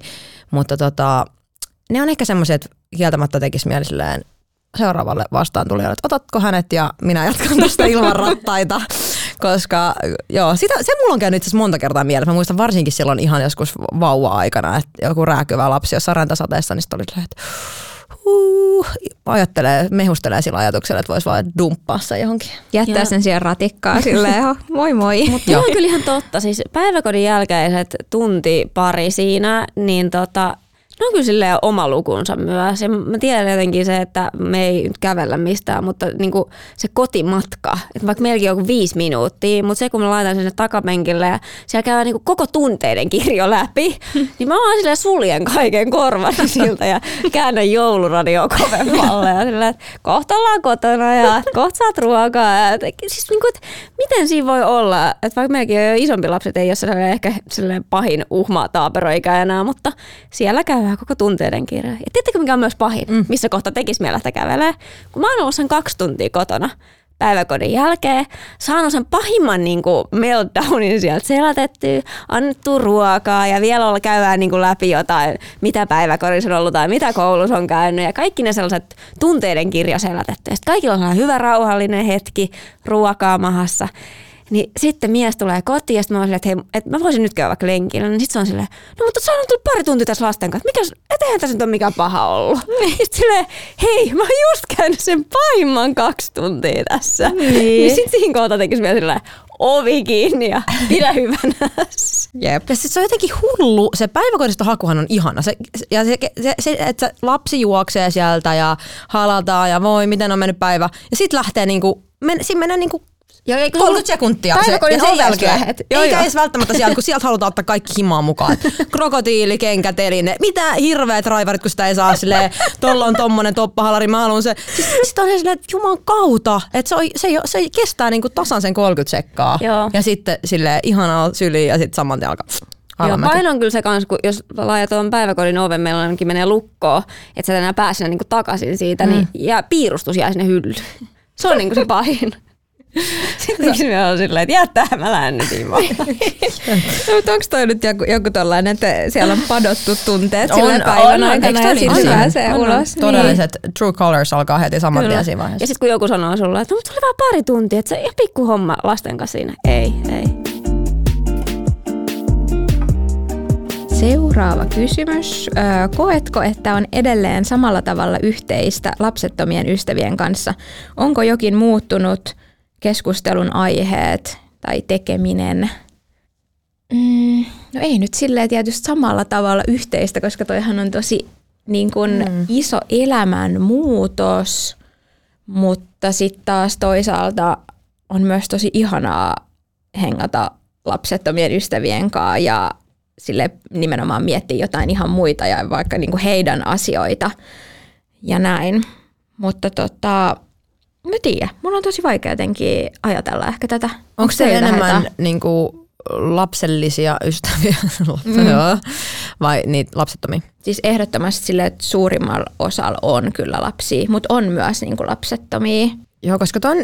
mutta tota, ne on ehkä semmoiset, että kieltämättä tekisi mieli silleen seuraavalle vastaan tulijalle, että otatko hänet ja minä jatkan tästä ilman rattaita. Koska joo, sitä, se mulla on käynyt itse monta kertaa mielessä. Mä muistan varsinkin silloin ihan joskus vauva-aikana, että joku rääkyvä lapsi jossain räntäsateessa, niin sitten oli että huh, ajattelee, mehustelee sillä ajatuksella, että voisi vaan dumppaa se johonkin. Jättää ja. sen siihen ratikkaan silleen, moi moi. Mutta on kyllä ihan totta. Siis päiväkodin jälkeiset tunti pari siinä, niin tota, ne on kyllä silleen oma lukunsa myös. Ja mä tiedän jotenkin se, että me ei nyt kävellä mistään, mutta niinku se kotimatka, että vaikka meilläkin on joku viisi minuuttia, mutta se kun mä laitan sinne takapenkille ja siellä käydään niinku koko tunteiden kirjo läpi, niin mä vaan silleen suljen kaiken korvani siltä ja käännän jouluradio kovemmalle ja silleen, että kohta ollaan kotona ja kohta saat ruokaa. Ja, et, siis niinku, että miten siinä voi olla, että vaikka meilläkin on jo isompi lapset, ei ole ehkä pahin uhma taaperoikä enää, mutta siellä käydään koko tunteiden kirja. Ja tiedättekö mikä on myös pahin, mm. missä kohta tekisi mielestä kävelee? Kun mä oon ollut sen kaksi tuntia kotona, päiväkodin jälkeen, saanut sen pahimman niin kuin meltdownin sieltä selätettyä, annettu ruokaa ja vielä olla käydään niin kuin läpi jotain, mitä päiväkodissa on ollut tai mitä koulussa on käynyt ja kaikki ne sellaiset tunteiden kirja selätetty. Ja kaikilla on hyvä rauhallinen hetki, ruokaa mahassa. Niin sitten mies tulee kotiin ja sitten mä oon silleen, että hei, et mä voisin nyt käydä vaikka lenkillä. Niin sitten se on silleen, no mutta sä on tullut pari tuntia tässä lasten kanssa. Mikä, et eihän tässä nyt ole mikään paha ollut. Niin. Sitten silleen, hei, mä oon just käynyt sen pahimman kaksi tuntia tässä. Niin, niin sitten siinä kohta tekisi vielä silleen, ovi kiinni ja pidä hyvänä. Jep. Ja sit se on jotenkin hullu. Se päiväkodista hakuhan on ihana. Se, ja se, se, se, että lapsi juoksee sieltä ja halataan ja voi, miten on mennyt päivä. Ja sitten lähtee niinku, men, siinä menee niinku ja 30 sekuntia. Se, ja sen jälkeen. Joo, Eikä joo. edes välttämättä sieltä, kun sieltä halutaan ottaa kaikki himaa mukaan. Krokotiili, kenkä, teline. Mitä hirveät raivarit, kun sitä ei saa silleen, tuolla on tommonen toppahalari, mä haluan se. Siis, sitten on silleen, että juman kautta, että se, on, se, se, kestää niinku tasan sen 30 sekkaa. Joo. Ja sitten sille ihanaa syliin ja sitten saman tien alkaa. Joo, paino on kyllä se kans, kun jos laajat tuon päiväkodin oven, meillä ainakin menee lukkoon, että sä enää pääse niin takaisin siitä, niin- mm. niin, ja piirustus jää sinne hyllyyn. Se on niin se pahin. Sitten me on silleen, että jättää mä lähden nyt no, mutta onko toi nyt joku, joku tollainen, että siellä on padottu tunteet on, sillä päivän on, aikana ja sitten pääsee on, ulos? Todelliset niin. true colors alkaa heti saman tien siinä vaiheessa. Ja sitten kun joku sanoo sulle, että no, mutta se oli vaan pari tuntia, että se ihan pikku homma lasten kanssa siinä. Ei, ei. Seuraava kysymys. Koetko, että on edelleen samalla tavalla yhteistä lapsettomien ystävien kanssa? Onko jokin muuttunut keskustelun aiheet tai tekeminen. Mm, no ei nyt silleen tietysti samalla tavalla yhteistä, koska toihan on tosi niin kuin mm. iso elämän muutos, mutta sitten taas toisaalta on myös tosi ihanaa hengata lapsettomien ystävien kanssa ja sille nimenomaan miettiä jotain ihan muita ja vaikka niin kuin heidän asioita ja näin. Mutta tota, Mä tiedän. Mulla on tosi vaikea jotenkin ajatella ehkä tätä. Onko se enemmän niin kuin, lapsellisia ystäviä mm. vai niitä lapsettomia? Siis ehdottomasti sille, että suurimmalla osalla on kyllä lapsia, mutta on myös niin kuin lapsettomia. Joo, koska ton,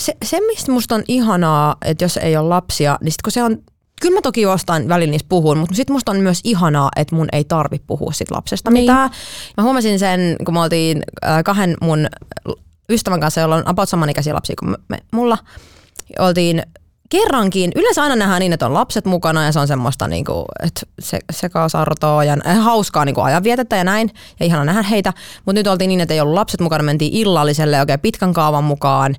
se, se, mistä musta on ihanaa, että jos ei ole lapsia, niin sit kun se on Kyllä mä toki jostain välillä niistä puhun, mutta sitten musta on myös ihanaa, että mun ei tarvi puhua sit lapsesta niin. mitään. Mä huomasin sen, kun me oltiin äh, kahden mun ystävän kanssa, jolla on about samanikäisiä lapsia kuin me, mulla. Oltiin kerrankin, yleensä aina nähdään niin, että on lapset mukana ja se on semmoista, niin kuin, että se, sekasartoa ja hauskaa niin kuin ajanvietettä ja näin. Ja ihana nähdä heitä. Mutta nyt oltiin niin, että ei ollut lapset mukana, mentiin illalliselle oikein pitkän kaavan mukaan.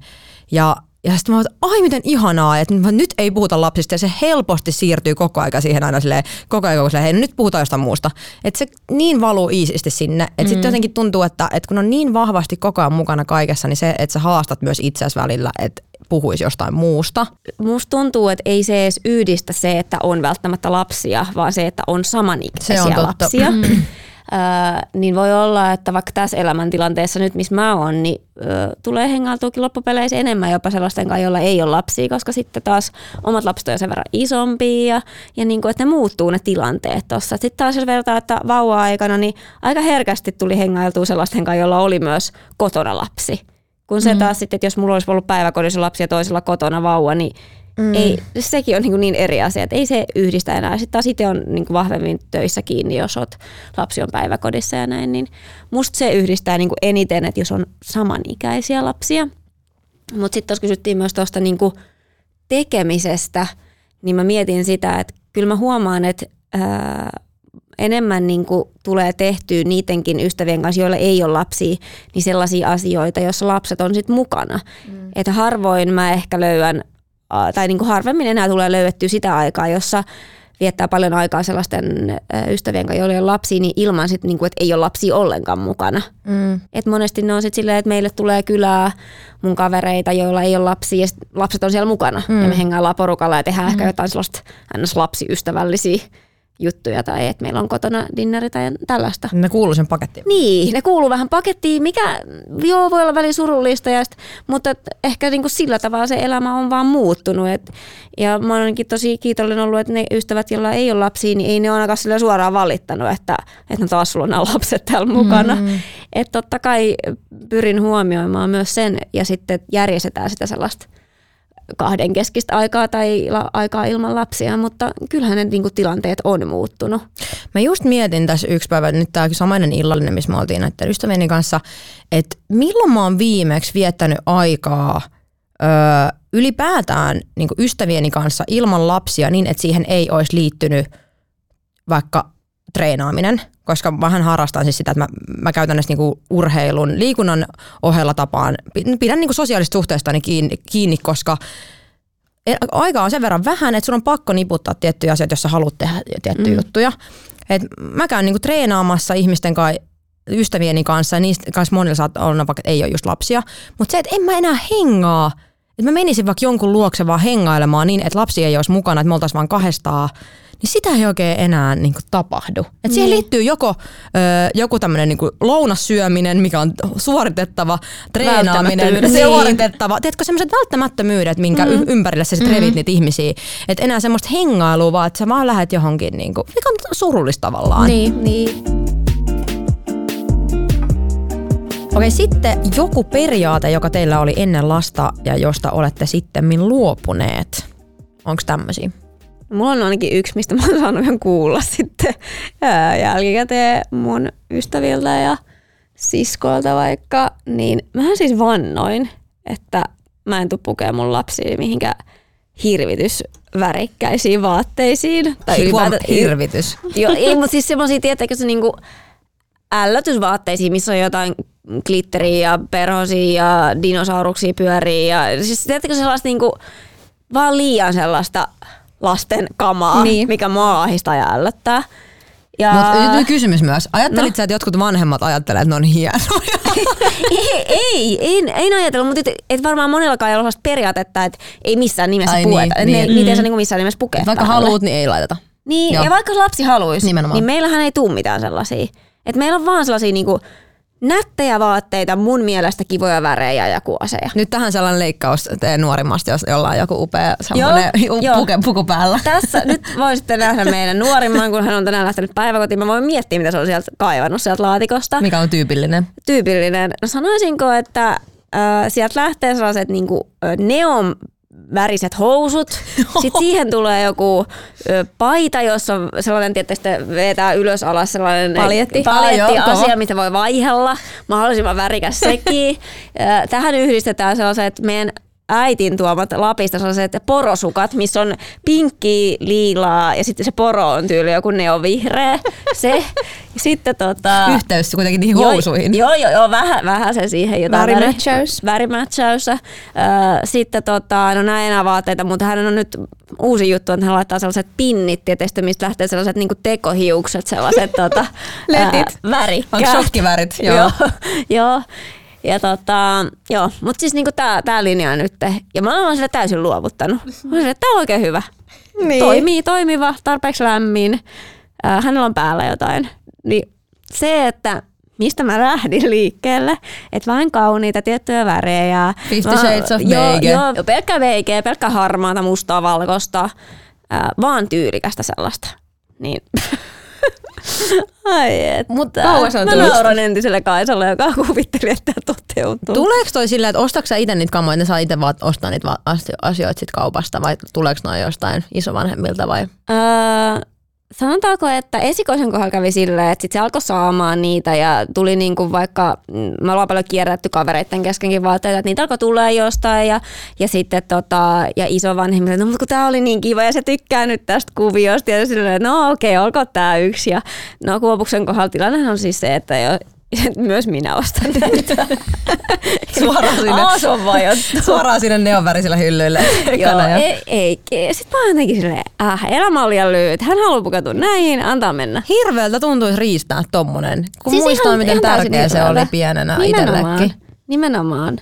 Ja ja sitten mä oon, ai miten ihanaa, että nyt ei puhuta lapsista ja se helposti siirtyy koko aika siihen aina silleen, koko ajan silleen, hei no nyt puhutaan jostain muusta. Että se niin valuu iisisti sinne. Että mm. sitten jotenkin tuntuu, että, että kun on niin vahvasti koko ajan mukana kaikessa, niin se, että sä haastat myös itseäsi välillä, että puhuisi jostain muusta. Musta tuntuu, että ei se edes yhdistä se, että on välttämättä lapsia, vaan se, että on samanikäisiä se on lapsia. Niin voi olla, että vaikka tässä elämäntilanteessa nyt, missä mä oon, niin tulee hengailtuakin loppupeleissä enemmän jopa sellaisten kanssa, joilla ei ole lapsia, koska sitten taas omat lapset on sen verran isompia ja, ja niin kuin, että ne muuttuu ne tilanteet tuossa. Sitten taas jos vertaa, että vauva-aikana, niin aika herkästi tuli hengailtua sellaisten kanssa, joilla oli myös kotona lapsi. Kun se mm. taas sitten, että jos mulla olisi ollut päiväkodissa lapsi ja toisella kotona vauva, niin Mm. Ei, sekin on niin, niin eri asia, että ei se yhdistä enää. Sitten taas itse on niin vahvemmin töissä kiinni, jos oot, lapsi on päiväkodissa ja näin. Niin musta se yhdistää niin eniten, että jos on samanikäisiä lapsia. Mutta sitten tuossa kysyttiin myös tuosta niin tekemisestä, niin mä mietin sitä, että kyllä mä huomaan, että ää, enemmän niin kuin tulee tehtyä niidenkin ystävien kanssa, joilla ei ole lapsia, niin sellaisia asioita, joissa lapset on sitten mukana. Mm. Että harvoin mä ehkä löydän tai niin kuin harvemmin enää tulee löydettyä sitä aikaa, jossa viettää paljon aikaa sellaisten ystävien kanssa, joilla ei ole lapsia, niin ilman sit, niin kuin, että ei ole lapsia ollenkaan mukana. Mm. Et monesti ne on sitten silleen, että meille tulee kylää mun kavereita, joilla ei ole lapsia ja lapset on siellä mukana. Mm. Ja me hengaillaan porukalla ja tehdään mm. ehkä jotain sellaista ns. lapsiystävällisiä juttuja tai että meillä on kotona dinneri tai tällaista. Ne kuuluu sen pakettiin. Niin, ne kuuluu vähän pakettiin, mikä joo voi olla välillä surullista, ja sit, mutta ehkä niinku sillä tavalla se elämä on vaan muuttunut. Et, ja mä oonkin tosi kiitollinen ollut, että ne ystävät, joilla ei ole lapsia, niin ei ne ainakaan sille suoraan valittanut, että, että no taas sulla on nämä lapset täällä mukana. Mm. Että totta kai pyrin huomioimaan myös sen ja sitten järjestetään sitä sellaista kahden keskistä aikaa tai la- aikaa ilman lapsia, mutta kyllähän ne niinku tilanteet on muuttunut. Mä just mietin tässä yksi päivä, nyt tämä samainen illallinen, missä me oltiin näiden ystävieni kanssa, että milloin mä oon viimeksi viettänyt aikaa öö, ylipäätään niin ystävieni kanssa ilman lapsia niin, että siihen ei olisi liittynyt vaikka treenaaminen, koska vähän harrastan siis sitä, että mä, mä käytännössä niinku urheilun, liikunnan ohella tapaan, pidän niinku sosiaalista suhteestani kiinni, kiinni, koska e, aika on sen verran vähän, että sun on pakko niputtaa tiettyjä asioita, jos sä haluat tehdä tiettyjä mm. juttuja. Et mä käyn niinku treenaamassa ihmisten kanssa, ystävieni kanssa, ja niistä kanssa monilla saattaa olla, vaikka ei ole just lapsia. Mutta se, että en mä enää hengaa, että mä menisin vaikka jonkun luokse vaan hengailemaan niin, että lapsi ei olisi mukana, että me oltaisiin vaan kahdestaan, niin sitä ei oikein enää niin kuin, tapahdu. Et siihen Niin. liittyy joko ö, joku tämmöinen niin lounassyöminen, mikä on suoritettava, treenaaminen, Välttämättömyydet. suoritettava. Tiedätkö, semmoiset välttämättömyydet, minkä mm. ympärille sä sit revit niitä ihmisiä. Että enää semmoista hengailua, vaan että sä vaan lähdet johonkin, niin kuin, mikä on surullista tavallaan. Niin. Niin. Okei, sitten joku periaate, joka teillä oli ennen lasta ja josta olette sitten luopuneet. Onko tämmöisiä? Mulla on ainakin yksi, mistä mä oon saanut ihan kuulla sitten ää, jälkikäteen mun ystäviltä ja siskoilta vaikka, niin mähän siis vannoin, että mä en tuu pukemaan mun lapsia mihinkään hirvitysvärikkäisiin vaatteisiin. Tai Huom, ylipäätään- hirvitys. Joo, ei, mutta siis semmoisia, tietääkö se niinku ällötysvaatteisiin, missä on jotain glitteriä ja perhosia ja dinosauruksia pyörii. Ja, siis tiedättekö sellaista niinku, vaan liian sellaista lasten kamaa, Niin. mikä mua ahistaa ja ällöttää. Ja nyt kysymys myös. Ajattelit no. sä, että jotkut vanhemmat ajattelee, että ne on hienoja? ei, ei, ei, ei ajatellut, mutta et, et varmaan monellakaan ei ole sellaista periaatetta, että ei missään nimessä Ai pueta. niin, Niin, ne, niin. Ei saa niinku missään nimessä pukea Vaikka päälle. haluat, niin ei laiteta. Niin, Joo. ja vaikka lapsi haluaisi, Nimenomaan. niin meillähän ei tule mitään sellaisia. Et meillä on vaan sellaisia niinku nättejä vaatteita, mun mielestä kivoja värejä ja kuoseja. Nyt tähän sellainen leikkaus nuorimmasta, jos jolla on joku upea semmoinen Joo, joo. puke, puku päällä. Tässä nyt voisitte nähdä meidän nuorimman, kun hän on tänään lähtenyt päiväkotiin. Mä voin miettiä, mitä se on sieltä kaivannut sieltä laatikosta. Mikä on tyypillinen? Tyypillinen. No sanoisinko, että äh, sieltä lähtee sellaiset niinku, neon väriset housut. Sitten siihen tulee joku paita, jossa on sellainen, tietysti vetää ylös alas sellainen Paljetti. paljetti Ah, asia, mitä voi vaihella. Mahdollisimman värikäs sekin. Tähän yhdistetään sellaiset meidän äitin tuomat Lapista sellaiset porosukat, missä on pinkki, liilaa ja sitten se poro on tyyli joku neovihreä. Se. Sitten tota... Yhteys kuitenkin niihin Joo, housuihin. Joo, joo, joo vähän, vähän se siihen jotain väri- Värimätsäys. Värimätsäys. Sitten tota, no näin enää vaatteita, mutta hän on nyt uusi juttu, että hän laittaa sellaiset pinnit tietysti, mistä lähtee sellaiset niinku tekohiukset, sellaiset tota, Letit. ää, värikkäät. Onko shotkivärit? Joo. joo. joo. Ja tota, joo, mutta siis niinku tää, tää linja on nyt. Ja mä oon sille täysin luovuttanut. Mä oon sille, että tää on oikein hyvä. Niin. Toimii, toimiva, tarpeeksi lämmin. Äh, hänellä on päällä jotain. Niin se, että mistä mä lähdin liikkeelle, että vain kauniita tiettyjä värejä. Fifty Shades of joo. Joo, pelkkä veikeä, pelkkä harmaata, mustaa, valkoista, äh, vaan tyylikästä sellaista. Niin. Ai et. Mutta kauas on Mä nauran entiselle Kaisalle, joka kuvitteli, että tämä toteutuu. Tuleeko toi silleen, että ostatko sä itse niitä kamoja, että saa itse vaan ostaa niitä asioita sit kaupasta vai tuleeko noin jostain isovanhemmilta vai? Öö, sanotaanko, että esikoisen kohdalla kävi silleen, että sit se alkoi saamaan niitä ja tuli niinku vaikka, mm, me ollaan paljon kierrätty kavereiden keskenkin vaatteita, että niitä alkoi tulla jostain ja, ja sitten tota, ja isovanhemmille, no mutta kun tää oli niin kiva ja se tykkää nyt tästä kuviosta ja silleen, no okei, olkoon tää yksi. Ja no Kuopuksen kohdalla tilanne on siis se, että Myös minä ostan näitä. Suoraan sinne, se on vajottu. suoraan sinne neonvärisille hyllyille. Joo, ja- ei, ei. Sitten mä jotenkin silleen, äh, elämä on liian lyhyt. Hän haluaa pukeutua näihin, antaa mennä. Hirveältä tuntuisi riistää tommonen, kun Siis muistaa ihan- miten ihan tärkeä se oli pienenä itsellekin. Nimenomaan.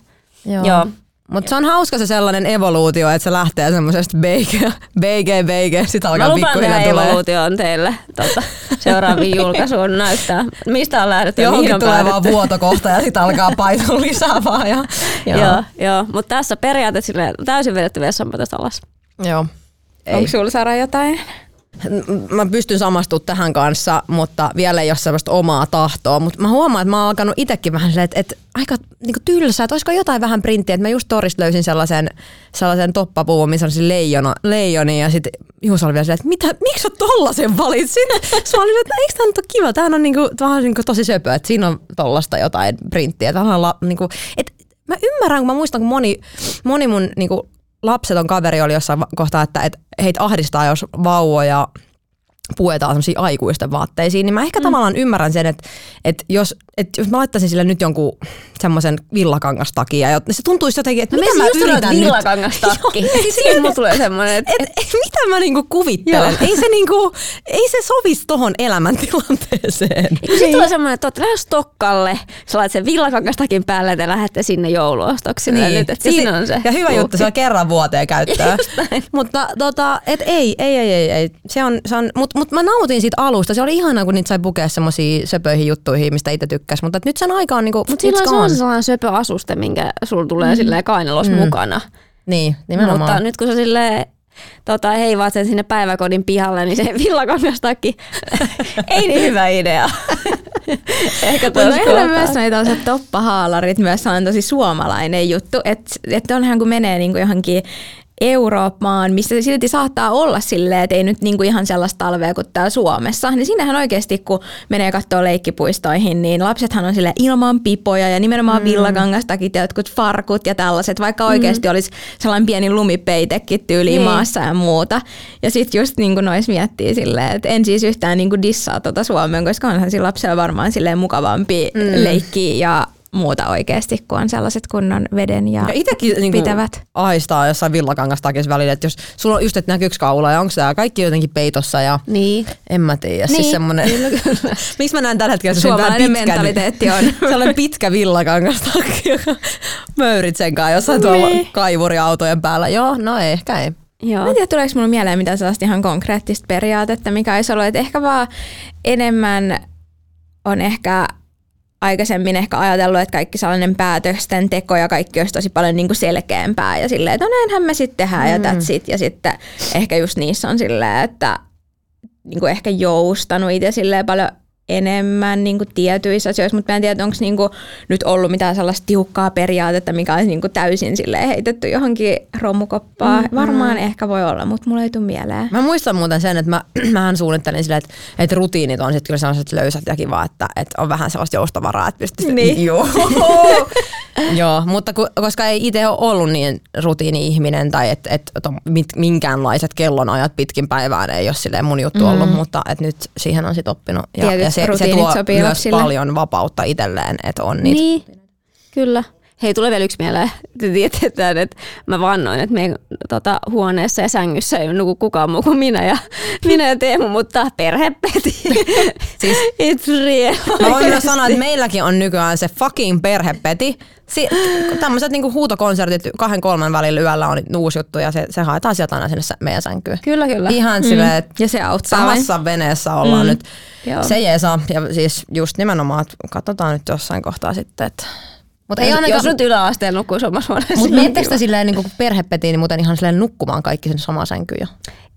Joo. Joo. Mutta se on hauska se sellainen evoluutio, että se lähtee semmoisesta BG, BG, BG, sit Mä alkaa lupaan tehdä pikkuhiljaa tulee. evoluutioon teille tota, seuraaviin julkaisuun näyttää, mistä on lähdetty ja mihin Johonkin on tulee vaan vuotokohta ja sitten alkaa paitua lisää vaan. Ja, Joo, joo, joo. mutta tässä periaatteessa silleen täysin vedetty vessanpötöstä alas. joo. Ei. Onko sulla Sara jotain? Mä pystyn samastumaan tähän kanssa, mutta vielä ei ole sellaista omaa tahtoa. Mutta mä huomaan, että mä oon alkanut itsekin vähän silleen, että, että aika niinku tylsää, että olisiko jotain vähän printtiä. Että mä just torista löysin sellaisen, sellaisen toppapuun, missä on siis leijona, leijoni ja sitten Juuso oli vielä silleen, että mitä, miksi sä tollasen valitsit? Sitten mä olin, että no, eikö tää nyt ole kiva? Tämähän on niinku, vähän niinku tosi söpö, että siinä on tollasta jotain printtiä. Tämä on la, niinku, et, mä ymmärrän, kun mä muistan, kun moni, moni mun niinku, lapseton kaveri oli jossain kohtaa, että, että heitä ahdistaa, jos vauvoja puetaan semmoisiin aikuisten vaatteisiin, niin mä ehkä mm. tavallaan ymmärrän sen, että, että jos, että jos mä laittaisin sille nyt jonkun semmoisen villakangastakin, ja se tuntuisi jotenkin, että No mitä mä yritän nyt. villakangastakki. Siis Siinä mulla tulee semmoinen, että et, et, mitä mä niinku kuvittelen? Ei se, niinku, ei se sovisi tohon elämäntilanteeseen. Sitten tulee semmoinen, että olette lähes Stokkalle, sä laitat sen villakangastakin päälle ja lähdette sinne jouluostoksille nyt, että Ja siinä si- on se. Ja hyvä juttu, se on kerran vuoteen käyttöön. mutta tota, et ei, ei, ei, ei, ei. Se on, se on, mutta mut mä nautin siitä alusta. Se oli ihanaa, kun niitä sai pukea semmoisiin söpöihin juttuihin, mistä itse tykkäsi. Mutta nyt sen aika on niinku, Mutta silloin se on se sellainen söpö asuste, minkä sulla tulee mm. silleen kainalos mm. mukana. Niin, nimenomaan. Mutta nyt kun sä silleen tota, heivaat sen sinne päiväkodin pihalle, niin se villakangastakki ei niin hyvä idea. Ehkä tuossa meillä on myös noita tällaiset toppahaalarit, myös on tosi suomalainen juttu, että et onhan kun menee niinku johonkin Eurooppaan, missä silti saattaa olla silleen, että ei nyt niinku ihan sellaista talvea kuin täällä Suomessa, niin siinähän oikeasti kun menee katsoa leikkipuistoihin, niin lapsethan on sille ilman pipoja ja nimenomaan mm. villakangastakit ja jotkut farkut ja tällaiset, vaikka oikeasti olisi sellainen pieni lumipeitekin tyyliin Niin. maassa ja muuta. Ja sitten just niin kuin nois miettii silleen, että en siis yhtään niin kuin dissaa tuota Suomeen, koska onhan sillä lapsella varmaan silleen mukavampi mm. leikki ja muuta oikeasti, kun on sellaiset kunnon veden ja, Ja itekin niinku pitävät. aistaa jossain villakangastakissa välillä, että jos sulla on just, että näkyykö kaula ja onko tämä kaikki jotenkin peitossa ja Niin. en mä tiedä. Niin, Siis semmonen, miksi mä näen tällä hetkellä sen vähän Suomalainen pitkän, mentaliteetti on. sellainen pitkä villakangastakki, joka möyrit sen kanssa jossain tuolla Niin. kaivuriautojen päällä. Joo, no ei, ehkä ei. Joo. Mä en tiedä, tuleeko mulle mieleen mitään sellaista ihan konkreettista periaatetta, mikä olisi ollut, että ehkä vaan enemmän on ehkä aikaisemmin ehkä ajatellut, että kaikki sellainen päätösten teko ja kaikki olisi tosi paljon niin kuin selkeämpää ja silleen, että no näinhän me sitten tehdään mm. ja that's it. Ja sitten ehkä just niissä on silleen, että niin kuin ehkä joustanut itse silleen paljon enemmän niin kuin tietyissä asioissa, mutta mä en tiedä, onko niin kuin nyt ollut mitään sellaista tiukkaa periaatetta, mikä olisi niin kuin täysin silleen heitetty johonkin romukoppaan. Mm-hmm. Varmaan ehkä voi olla, mutta mulla ei tule mieleen. Mä muistan muuten sen, että mä, mähän suunnittelin silleen, että, että rutiinit on sitten kyllä sellaiset löysät ja kiva, että, että on vähän sellaista joustavaraa, että pystyy Niin. Joo. Joo, mutta ku, koska ei itse ole ollut niin rutiini-ihminen tai että et, et mit, minkäänlaiset kellonajat pitkin päivään ei ole silleen mun juttu ollut, Mm. mutta et nyt siihen on sitten oppinut. Ja, ja se, se tuo sopii myös lapsille. paljon vapautta itselleen, että on niitä. Niin, kyllä. Hei, tulee vielä yksi mieleen. Te tiedetään, että mä vannoin, että meidän tota, huoneessa ja sängyssä ei nuku kukaan muu kuin minä ja, minä ja Teemu, mutta perhepeti. Siis It's real. Mä voin myös sanoa, että meilläkin on nykyään se fucking perhepeti. Si- tämmöiset niinku huutokonsertit kahden kolmen välillä yöllä on uusi juttu ja se, se haetaan sieltä aina sinne meidän sänkyyn. Kyllä, kyllä. Ihan mm. silleen, että Ja se auttaa vain. samassa veneessä ollaan mm. nyt. Joo. Se jeesa. Ja siis just nimenomaan, että katsotaan nyt jossain kohtaa sitten, että mutta ei ainakaan, jos nyt yläasteella nukkuisi omassa huoneessa. mutta niin miettekö kiva. te silleen niin kuin perhepetiin, niin muuten ihan silleen nukkumaan kaikki sen samaan sänkyyn jo?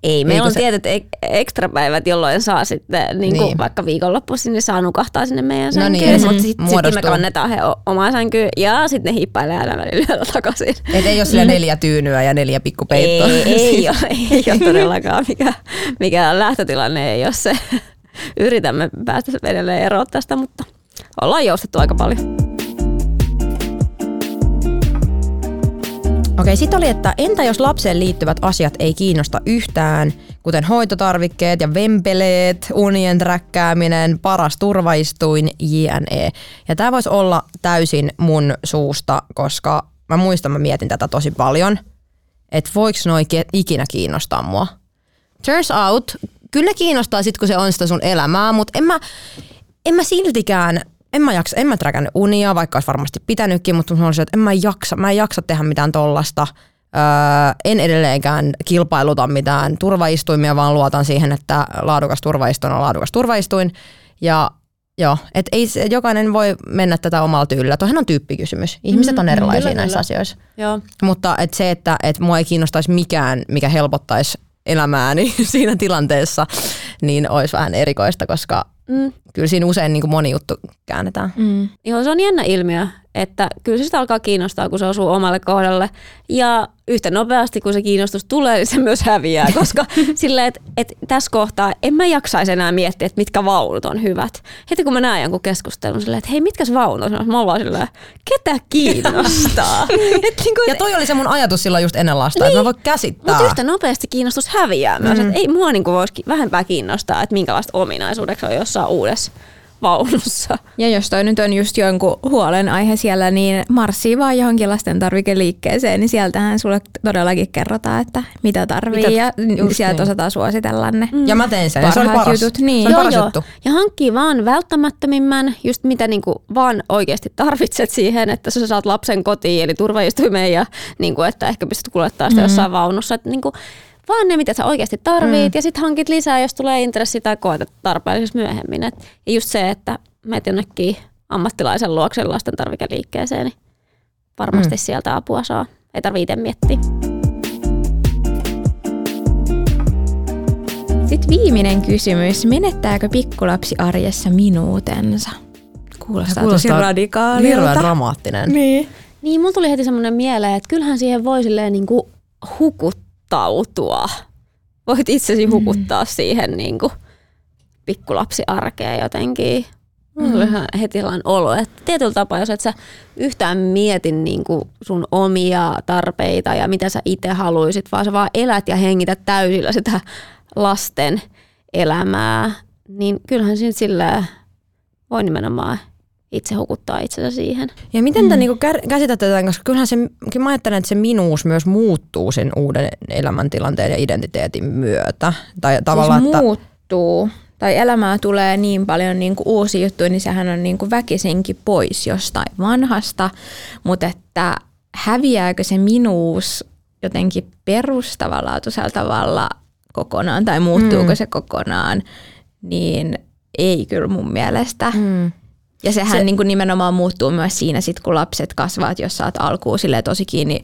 Ei, meillä on se- tietyt ek- ekstrapäivät, jolloin saa sitten, niin kuin Niin. vaikka viikonloppuisin, niin saa nukahtaa sinne meidän No sänkyyn, niin, mutta sitten sit me muodostuu. kannetaan he o- omaan sänkyyn ja sitten ne hiippailee aina välillä takaisin. Et ei ole silleen neljä tyynyä ja neljä pikkupeittoa. Ei, ei, ole, ei ole todellakaan. Mikä, mikä lähtötilanne ei ole se. Yritämme päästä edelleen eroon tästä, mutta ollaan joustettu aika paljon. Okei, sitten oli, että entä jos lapseen liittyvät asiat ei kiinnosta yhtään, kuten hoitotarvikkeet ja vempeleet, unien träkkääminen, paras turvaistuin, jne. Ja tämä voisi olla täysin mun suusta, koska mä muistan, mä mietin tätä tosi paljon, että voiko noi ikinä kiinnostaa mua. Turns out, kyllä kiinnostaa sit, kun se on sitä sun elämää, mutta en mä, en mä siltikään en mä, jaksa, en mä träkännyt unia, vaikka olisi varmasti pitänytkin, mutta mä olisin, että en mä jaksa, mä en jaksa tehdä mitään tollasta. Öö, en edelleenkään kilpailuta mitään turvaistuimia, vaan luotan siihen, että laadukas turvaistuin on laadukas turvaistuin. Ja joo, että ei, jokainen voi mennä tätä omalla tyylillä. Toihan on tyyppikysymys. Ihmiset on mm, erilaisia kyllä, näissä kyllä. asioissa. Joo. Mutta et se, että et mua ei kiinnostaisi mikään, mikä helpottaisi elämääni siinä tilanteessa, niin olisi vähän erikoista, koska mm. Kyllä siinä usein niin kuin moni juttu käännetään. Mm. Joo, se on jännä ilmiö, että kyllä se sitä alkaa kiinnostaa, kun se osuu omalle kohdalle. Ja yhtä nopeasti, kun se kiinnostus tulee, niin se myös häviää, koska silleen, että, että tässä kohtaa en mä jaksaisi enää miettiä, että mitkä vaunut on hyvät. Heti kun mä näen jonkun keskustelun silleen, että hei, mitkä se vaunut on, mä ollaan silleen, ketä kiinnostaa? et, niin kuin, ja toi oli se mun ajatus silloin just ennen lasta, niin, että mä voin käsittää. Mutta yhtä nopeasti kiinnostus häviää myös, mm. että ei mua niin voisi vähempää kiinnostaa, että minkälaista ominaisuudeksi on jossain uudessa vaunussa. Ja jos toi nyt on just jonkun huolenaihe siellä, niin marssii vaan johonkin lasten tarvikeliikkeeseen, niin sieltähän sulle todellakin kerrotaan, että mitä tarvii mitä, ja sieltä niin. osataan suositella ne mm. Ja mä tein sen, se oli paras, jutut. Niin. Se oli paras joo, juttu. Ja hankkii vaan välttämättömimmän, just mitä niinku vaan oikeasti tarvitset siihen, että sä saat lapsen kotiin, eli turvaistuimeen ja niinku, että ehkä pystyt kuljettaa sitä mm. jossain vaunussa. Että niinku, vaan ne, mitä sä oikeasti tarvit, mm. ja sitten hankit lisää, jos tulee intressi tai koetat tarpeellisuus myöhemmin. Et, ja just se, että menet jonnekin ammattilaisen luoksen lasten tarvikeliikkeeseen, niin varmasti mm. sieltä apua saa. Ei tarvitse itse miettiä. Sitten viimeinen kysymys. Menettääkö pikkulapsi arjessa minuutensa? Kuulostaa, kuulostaa tosi radikaalilta. Hirveän dramaattinen. Niin. Niin, mulla tuli heti semmoinen mieleen, että kyllähän siihen voi silleen niin kuin hukuttaa hukutautua. Voit itsesi hukuttaa mm. siihen niin kuin pikkulapsiarkeen jotenkin. Mm. Mulla ihan heti sellainen olo, että tietyllä tapaa, jos et sä yhtään mietin niin kuin sun omia tarpeita ja mitä sä itse haluaisit, vaan sä vaan elät ja hengität täysillä sitä lasten elämää, niin kyllähän siinä sillä voi nimenomaan itse hukuttaa itsensä siihen. Ja miten mm. te niinku käsitätte tätä, koska kyllähän se, kyllä mä ajattelen, että se minuus myös muuttuu sen uuden elämäntilanteen ja identiteetin myötä. Tai tavallaan, siis että... muuttuu tai elämää tulee niin paljon niin kuin uusia juttuja, niin sehän on niin kuin väkisinkin pois jostain vanhasta, mutta että häviääkö se minuus jotenkin perustavanlaatuisella tavalla kokonaan tai muuttuuko mm. se kokonaan, niin ei kyllä mun mielestä. Mm. Ja sehän se, niin kuin nimenomaan muuttuu myös siinä, sit kun lapset kasvavat, jos saat alkuun tosi kiinni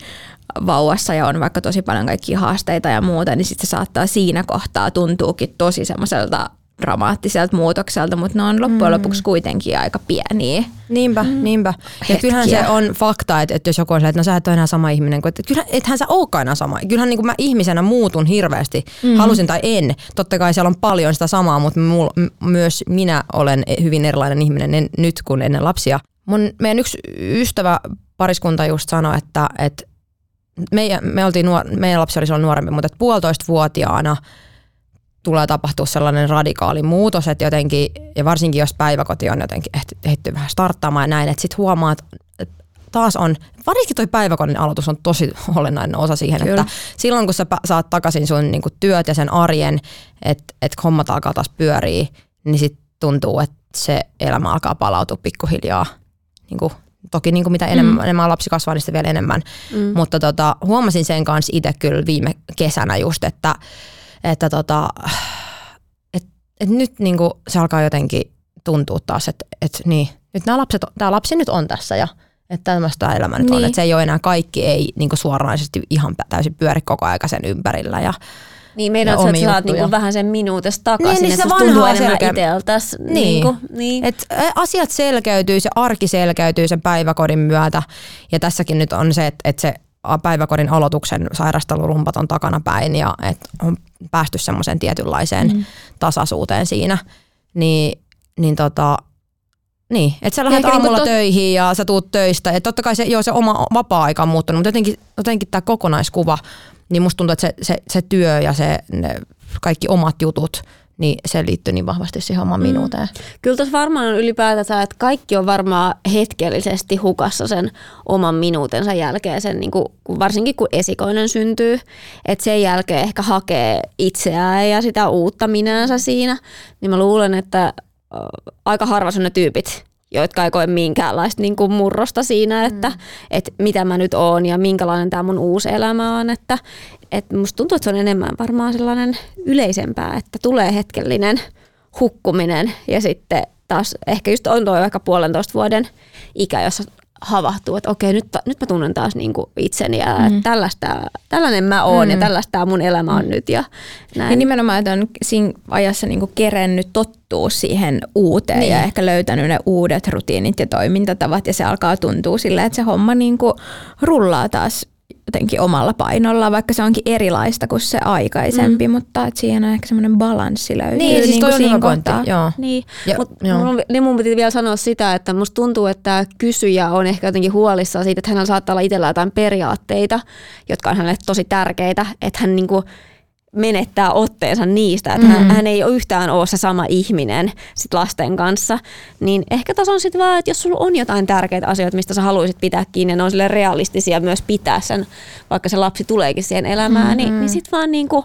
vauvassa ja on vaikka tosi paljon kaikkia haasteita ja muuta, niin sitten se saattaa siinä kohtaa tuntuukin tosi semmoiselta dramaattiselta muutokselta, mutta ne on loppujen mm. lopuksi kuitenkin aika pieniä. Niinpä, mm. niinpä. Ja kyllähän se on fakta, että, että jos joku on että no sä et ole enää sama ihminen, että kyllähän, ethän sä olekaan enää sama. Kyllähän niin kuin mä ihmisenä muutun hirveästi, mm. halusin tai en. Totta kai siellä on paljon sitä samaa, mutta mul, myös minä olen hyvin erilainen ihminen en, nyt kuin ennen lapsia. Mun, meidän yksi ystävä pariskunta just sanoi, että, että me, me oltiin nuor, meidän lapsi oli silloin nuorempi, mutta että puolitoista vuotiaana – tulee tapahtua sellainen radikaali muutos, että jotenkin, ja varsinkin jos päiväkoti on jotenkin ehditty vähän starttaamaan ja näin, että sitten huomaat, että taas on, varsinkin toi päiväkodin aloitus on tosi olennainen osa siihen, Kyllä. että silloin kun sä saat takaisin sun niin työt ja sen arjen, että et hommat alkaa taas pyöriä, niin sitten tuntuu, että se elämä alkaa palautua pikkuhiljaa. Niin kuin, toki niin kuin mitä enemmän, mm. enemmän lapsi kasvaa, niin vielä enemmän. Mm. Mutta tota, huomasin sen kanssa itse kyllä viime kesänä just, että että tota, et, et nyt niinku se alkaa jotenkin tuntua taas, että et niin, nyt nämä lapset, tämä lapsi nyt on tässä ja että tämmöistä elämä nyt niin. on, että se ei ole enää kaikki, ei niinku suoranaisesti ihan täysin pyöri koko aika sen ympärillä ja niin, meidän on, että saat niinku vähän sen minuutesta takaisin, niin, niin että se tuntuu enemmän itseltäs. Niin. Niinku, niin. Et asiat selkeytyy, se arki selkeytyy sen päiväkodin myötä. Ja tässäkin nyt on se, että, että se päiväkodin aloituksen sairastelurumpat on takana päin ja että on päästy semmoiseen tietynlaiseen mm. tasaisuuteen siinä, niin, niin tota, Niin, että sä lähdet niinku aamulla tot- töihin ja sä tuut töistä. Ja totta kai se, joo, se oma vapaa-aika on muuttunut, mutta jotenkin, jotenkin tämä kokonaiskuva, niin musta tuntuu, että se, se, se työ ja se, ne kaikki omat jutut, niin se liittyy niin vahvasti siihen omaan minuuteen. Kyllä tuossa varmaan on ylipäätänsä, että kaikki on varmaan hetkellisesti hukassa sen oman minuutensa jälkeen, sen niin kuin, varsinkin kun esikoinen syntyy, että sen jälkeen ehkä hakee itseään ja sitä uutta minänsä siinä, niin mä luulen, että aika harva on ne tyypit, jotka ei koe minkäänlaista niin kuin murrosta siinä, että, mm. että mitä mä nyt oon ja minkälainen tämä mun uusi elämä on. Että, että musta tuntuu, että se on enemmän varmaan sellainen yleisempää, että tulee hetkellinen hukkuminen ja sitten taas ehkä just on tuo ehkä puolentoista vuoden ikä, jossa havahtuu, että okei, nyt, nyt mä tunnen taas niin kuin itseni ja mm. tällaista, tällainen mä oon mm. ja tällaista mun elämä on mm. nyt ja näin. Ja nimenomaan, että on siinä ajassa niinku kerennyt tottua siihen uuteen niin. ja ehkä löytänyt ne uudet rutiinit ja toimintatavat ja se alkaa tuntua silleen, että se homma niinku rullaa taas jotenkin omalla painolla, vaikka se onkin erilaista kuin se aikaisempi, mm. mutta et siihen on ehkä semmoinen balanssi löytyy Niin, siis niinku toi on siinä hyvä pointti. Joo. Niin, Ja- mutta joo. mun, niin mun piti vielä sanoa sitä, että musta tuntuu, että kysyjä on ehkä jotenkin huolissaan siitä, että hänellä saattaa olla itsellä jotain periaatteita, jotka on hänelle tosi tärkeitä, että hän niinku menettää otteensa niistä, että mm. hän, ei ole yhtään ole se sama ihminen sit lasten kanssa, niin ehkä tässä on sitten vaan, että jos sulla on jotain tärkeitä asioita, mistä sä haluaisit pitää kiinni, ja ne on sille realistisia myös pitää sen, vaikka se lapsi tuleekin siihen elämään, mm. niin, niin sitten vaan niinku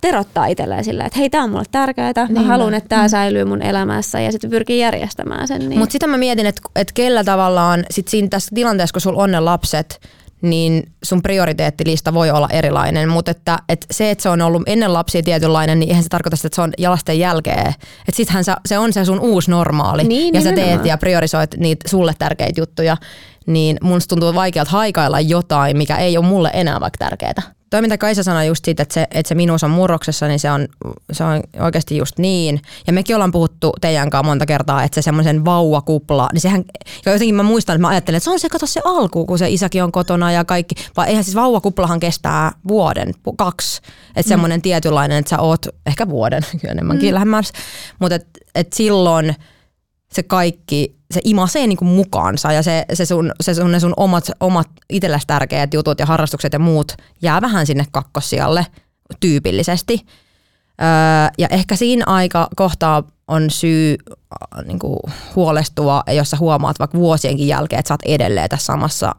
terottaa itselleen sillä, että hei, tämä on mulle tärkeää, mä Niin. haluan, että tämä säilyy mun elämässä ja sitten pyrkii järjestämään sen. Niin. Mutta sitä mä mietin, että et kellä tavallaan sit siinä tässä tilanteessa, kun sulla on ne lapset, niin sun prioriteettilista voi olla erilainen, mutta että, et se, että se on ollut ennen lapsia tietynlainen, niin eihän se tarkoita sitä, että se on ja lasten jälkeen. Että sittenhän sä, se on se sun uusi normaali Niin, ja sä teet ja priorisoit niitä sulle tärkeitä juttuja, niin mun tuntuu vaikealta haikailla jotain, mikä ei ole mulle enää vaikka tärkeää. Toi mitä Kaisa sanoi just siitä, että se, että se minuus on murroksessa, niin se on, se on oikeasti just niin. Ja mekin ollaan puhuttu teidän kanssa monta kertaa, että se semmoisen vauvakupla, niin sehän, ja jotenkin mä muistan, että mä ajattelen, että se on se, kato se alku, kun se isäkin on kotona ja kaikki, vaan eihän siis vauvakuplahan kestää vuoden, kaksi. Että semmoinen tietynlainen, että sä oot ehkä vuoden enemmänkin mm. lähemmäs, mutta et, et silloin se kaikki, se imasee niinku mukaansa ja se, se, sun, se sun, ne sun omat, omat itselläsi tärkeät jutut ja harrastukset ja muut jää vähän sinne kakkossijalle tyypillisesti. Öö, ja ehkä siinä aika kohtaa on syy äh, niinku, huolestua, jos sä huomaat vaikka vuosienkin jälkeen, että sä oot edelleen tässä samassa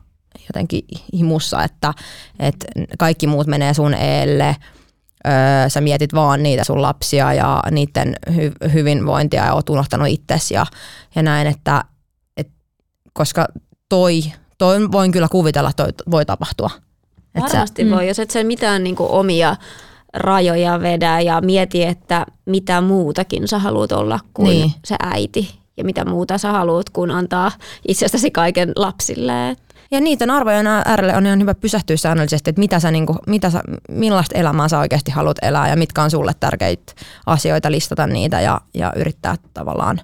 jotenkin himussa, että, että kaikki muut menee sun eelle, öö, sä mietit vaan niitä sun lapsia ja niiden hy- hyvinvointia ja oot unohtanut itsesi ja, ja näin, että et, koska toi, toi voin kyllä kuvitella, toi voi tapahtua. Et sä- Varmasti mm. voi, jos et sen mitään niinku omia rajoja vedä ja mieti, että mitä muutakin sä haluat olla kuin niin. se äiti ja mitä muuta sä haluat, kun antaa itsestäsi kaiken lapsille. Ja niiden arvojen äärelle on ihan hyvä pysähtyä säännöllisesti, että mitä sä, niinku, mitä sä, millaista elämää sä oikeasti haluat elää ja mitkä on sulle tärkeitä asioita, listata niitä ja, ja yrittää tavallaan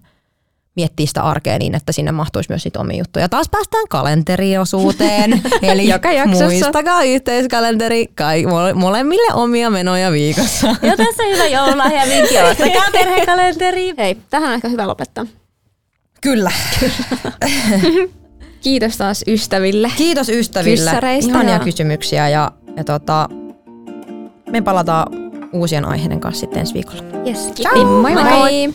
miettiä sitä arkea niin, että sinne mahtuisi myös niitä omia juttuja. Taas päästään kalenteriosuuteen. Eli Joka jaksossa. muistakaa yhteiskalenteri kai, mole, molemmille omia menoja viikossa. Ja tässä hyvä joululahja vinkki, ottakaa perhekalenteri. Hei, tähän on ehkä hyvä lopettaa. Kyllä. Kiitos taas ystäville. Kiitos ystäville. Kyssäreistä Ihania ja- kysymyksiä ja, ja tota, me palataan uusien aiheiden kanssa sitten ensi viikolla. Yes, Moi moi! moi.